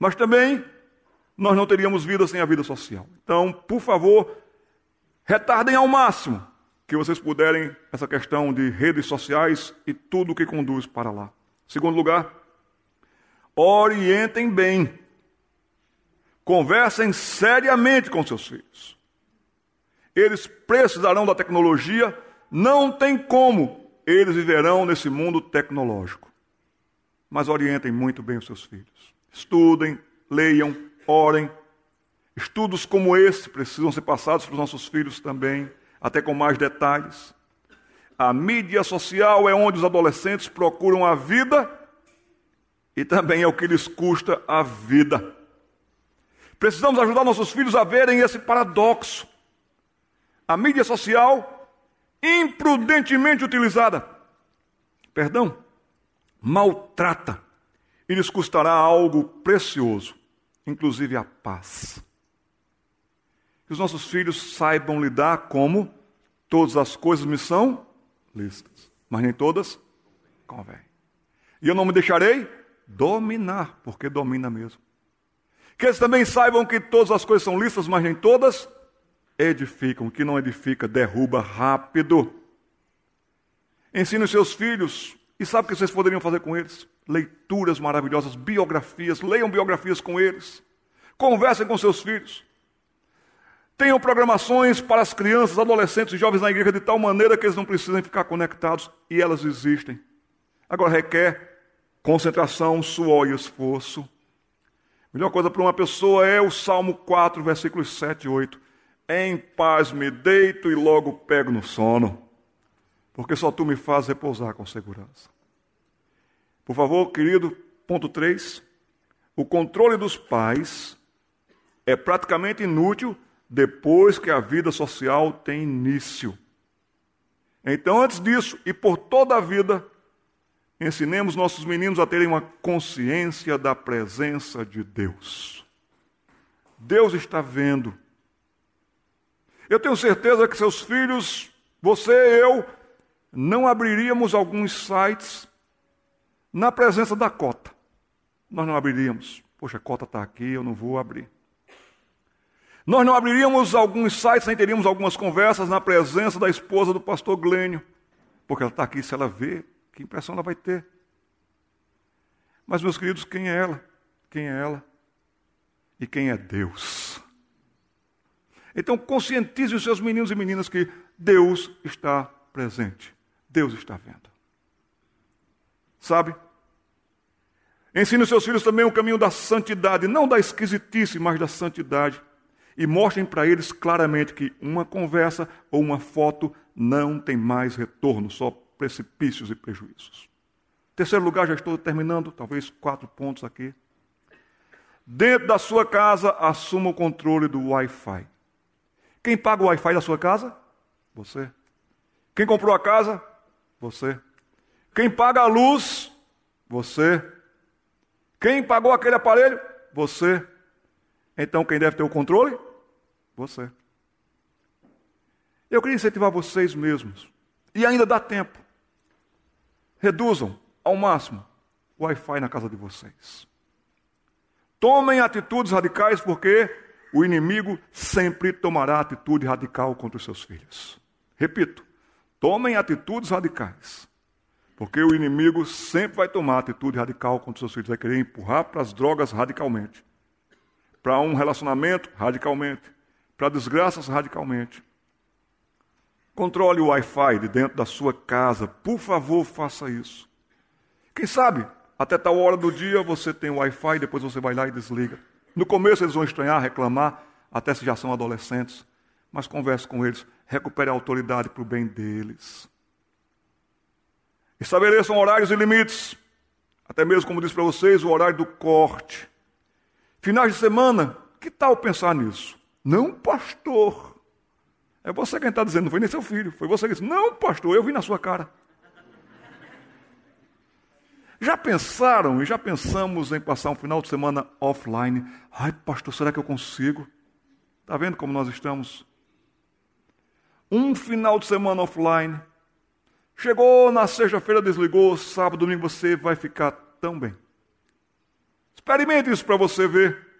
Mas também nós não teríamos vida sem a vida social. Então, por favor, retardem ao máximo que vocês puderem essa questão de redes sociais e tudo o que conduz para lá. Segundo lugar, orientem bem. Conversem seriamente com seus filhos. Eles precisarão da tecnologia, não tem como eles viverão nesse mundo tecnológico. Mas orientem muito bem os seus filhos. Estudem, leiam, orem. Estudos como esse precisam ser passados para os nossos filhos também até com mais detalhes. A mídia social é onde os adolescentes procuram a vida e também é o que lhes custa a vida. Precisamos ajudar nossos filhos a verem esse paradoxo. A mídia social, imprudentemente utilizada, perdão, maltrata e lhes custará algo precioso, inclusive a paz que os nossos filhos saibam lidar como todas as coisas me são lícitas, mas nem todas convêm. E eu não me deixarei dominar, porque domina mesmo. Que eles também saibam que todas as coisas são lícitas, mas nem todas edificam. O que não edifica, derruba rápido. Ensine os seus filhos, e sabe o que vocês poderiam fazer com eles? Leituras maravilhosas, biografias, leiam biografias com eles. Conversem com seus filhos. Tenham programações para as crianças, adolescentes e jovens na igreja de tal maneira que eles não precisem ficar conectados e elas existem. Agora requer concentração, suor e esforço. A melhor coisa para uma pessoa é o Salmo 4, versículos 7 e 8. Em paz me deito e logo pego no sono, porque só tu me fazes repousar com segurança. Por favor, querido, ponto 3. O controle dos pais é praticamente inútil depois que a vida social tem início. Então, antes disso e por toda a vida, ensinemos nossos meninos a terem uma consciência da presença de Deus. Deus está vendo. Eu tenho certeza que seus filhos, você e eu, não abriríamos alguns sites na presença da cota. Nós não abriríamos. Poxa, a cota está aqui, eu não vou abrir. Nós não abriríamos alguns sites, nem teríamos algumas conversas na presença da esposa do pastor Glênio, porque ela está aqui, se ela vê, que impressão ela vai ter. Mas, meus queridos, quem é ela? Quem é ela? E quem é Deus? Então, conscientize os seus meninos e meninas que Deus está presente, Deus está vendo. Sabe? Ensine os seus filhos também o caminho da santidade, não da esquisitice, mas da santidade e mostrem para eles claramente que uma conversa ou uma foto não tem mais retorno, só precipícios e prejuízos. Terceiro lugar, já estou terminando, talvez quatro pontos aqui. Dentro da sua casa, assuma o controle do Wi-Fi. Quem paga o Wi-Fi da sua casa? Você. Quem comprou a casa? Você. Quem paga a luz? Você. Quem pagou aquele aparelho? Você. Então quem deve ter o controle? Você. Eu queria incentivar vocês mesmos. E ainda dá tempo. reduzam ao máximo o Wi-Fi na casa de vocês. Tomem atitudes radicais, porque o inimigo sempre tomará atitude radical contra os seus filhos. Repito, tomem atitudes radicais. Porque o inimigo sempre vai tomar atitude radical contra os seus filhos, vai querer empurrar para as drogas radicalmente, para um relacionamento radicalmente, para desgraças radicalmente. Controle o Wi-Fi de dentro da sua casa, por favor, faça isso. Quem sabe, até tal hora do dia você tem o Wi-Fi, depois você vai lá e desliga. No começo eles vão estranhar, reclamar, até se já são adolescentes, mas converse com eles, recupere a autoridade para o bem deles. Estabeleçam horários e limites, até mesmo, como disse para vocês, o horário do corte. Finais de semana, que tal pensar nisso? Não, pastor. É você quem está dizendo, não foi nem seu filho, foi você que disse, não, pastor, eu vi na sua cara. Já pensaram e já pensamos em passar um final de semana offline? Ai, pastor, será que eu consigo? Está vendo como nós estamos? Um final de semana offline. Chegou na sexta-feira, desligou, sábado, domingo, você vai ficar tão bem. Experimente isso para você ver.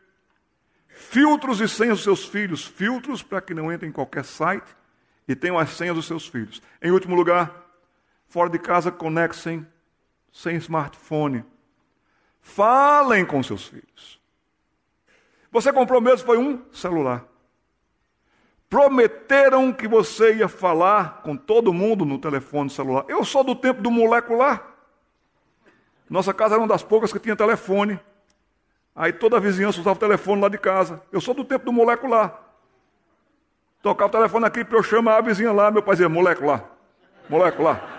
Filtros e senhas dos seus filhos. Filtros para que não entrem em qualquer site e tenham as senhas dos seus filhos. Em último lugar, fora de casa, conectem sem smartphone. Falem com seus filhos. Você comprou mesmo foi um celular. Prometeram que você ia falar com todo mundo no telefone celular. Eu sou do tempo do molecular. Nossa casa era uma das poucas que tinha telefone. Aí toda a vizinhança usava o telefone lá de casa. Eu sou do tempo do molecular. Tocava o telefone aqui para eu chamar a vizinha lá. Meu pai dizia: molecular, molecular.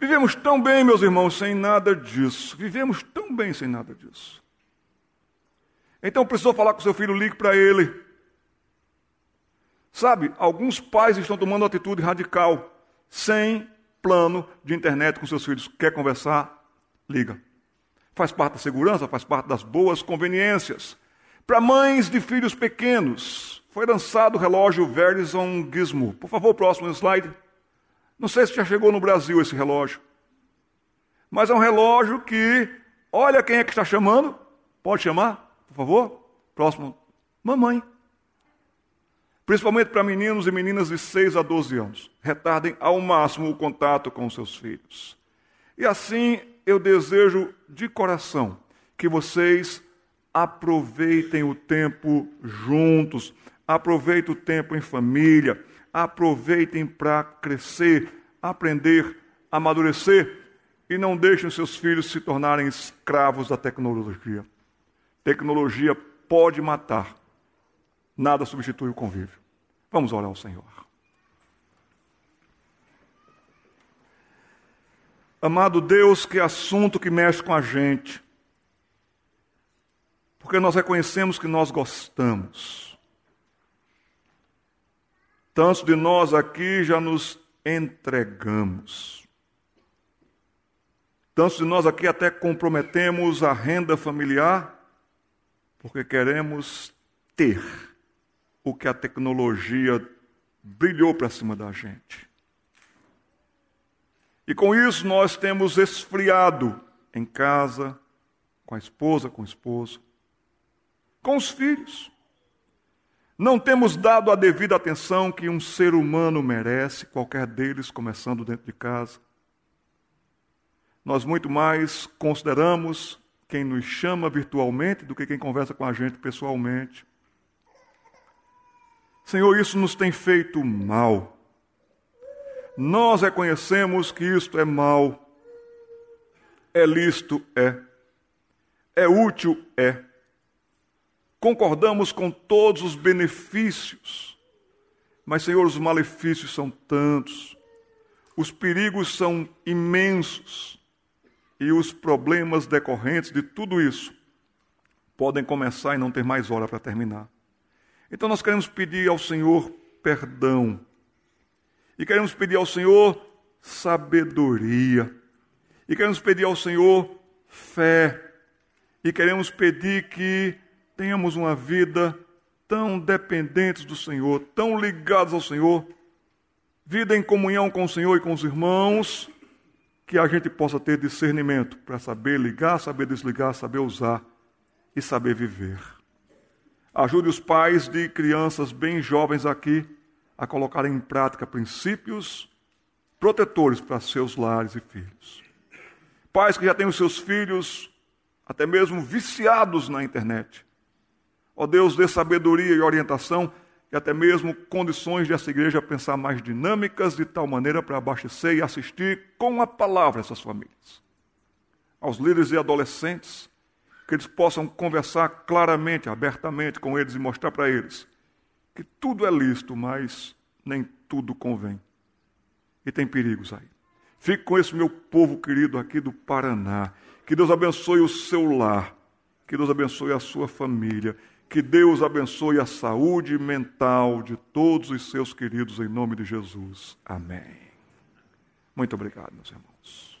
Vivemos tão bem, meus irmãos, sem nada disso. Vivemos tão bem sem nada disso. Então precisou falar com seu filho, ligue para ele. Sabe, alguns pais estão tomando atitude radical, sem plano de internet com seus filhos. Quer conversar? Liga. Faz parte da segurança, faz parte das boas conveniências. Para mães de filhos pequenos, foi lançado o relógio Verizon Gizmo. Por favor, próximo slide. Não sei se já chegou no Brasil esse relógio. Mas é um relógio que, olha quem é que está chamando. Pode chamar, por favor? Próximo. Mamãe. Principalmente para meninos e meninas de 6 a 12 anos. Retardem ao máximo o contato com seus filhos. E assim eu desejo de coração que vocês aproveitem o tempo juntos, aproveitem o tempo em família, aproveitem para crescer, aprender, amadurecer e não deixem seus filhos se tornarem escravos da tecnologia. Tecnologia pode matar, nada substitui o convívio. Vamos orar ao Senhor. Amado Deus, que assunto que mexe com a gente, porque nós reconhecemos que nós gostamos Tantos de nós aqui já nos entregamos. Tantos de nós aqui até comprometemos a renda familiar, porque queremos ter o que a tecnologia brilhou para cima da gente. E com isso nós temos esfriado em casa, com a esposa, com o esposo, com os filhos. Não temos dado a devida atenção que um ser humano merece, qualquer deles, começando dentro de casa. Nós muito mais consideramos quem nos chama virtualmente do que quem conversa com a gente pessoalmente. Senhor, isso nos tem feito mal. Nós reconhecemos que isto é mal. É lícito? É. É útil? É concordamos com todos os benefícios, mas, Senhor, os malefícios são tantos, os perigos são imensos e os problemas decorrentes de tudo isso podem começar e não ter mais hora para terminar. Então, nós queremos pedir ao Senhor perdão e queremos pedir ao Senhor sabedoria e queremos pedir ao Senhor fé e queremos pedir que tenhamos uma vida tão dependentes do Senhor, tão ligados ao Senhor, vida em comunhão com o Senhor e com os irmãos, que a gente possa ter discernimento para saber ligar, saber desligar, saber usar e saber viver. Ajude os pais de crianças bem jovens aqui a colocar em prática princípios protetores para seus lares e filhos. Pais que já têm os seus filhos até mesmo viciados na internet. Ó Deus, dê sabedoria e orientação e até mesmo condições de essa igreja pensar mais dinâmicas de tal maneira para abastecer e assistir com a palavra essas famílias. Aos líderes e adolescentes, que eles possam conversar claramente, abertamente com eles e mostrar para eles que tudo é lícito, mas nem tudo convém. E tem perigos aí. Fique com esse meu povo querido aqui do Paraná. Que Deus abençoe o seu lar. Que Deus abençoe a sua família. Que Deus abençoe a saúde mental de todos os seus queridos, em nome de Jesus. Amém. Muito obrigado, meus irmãos.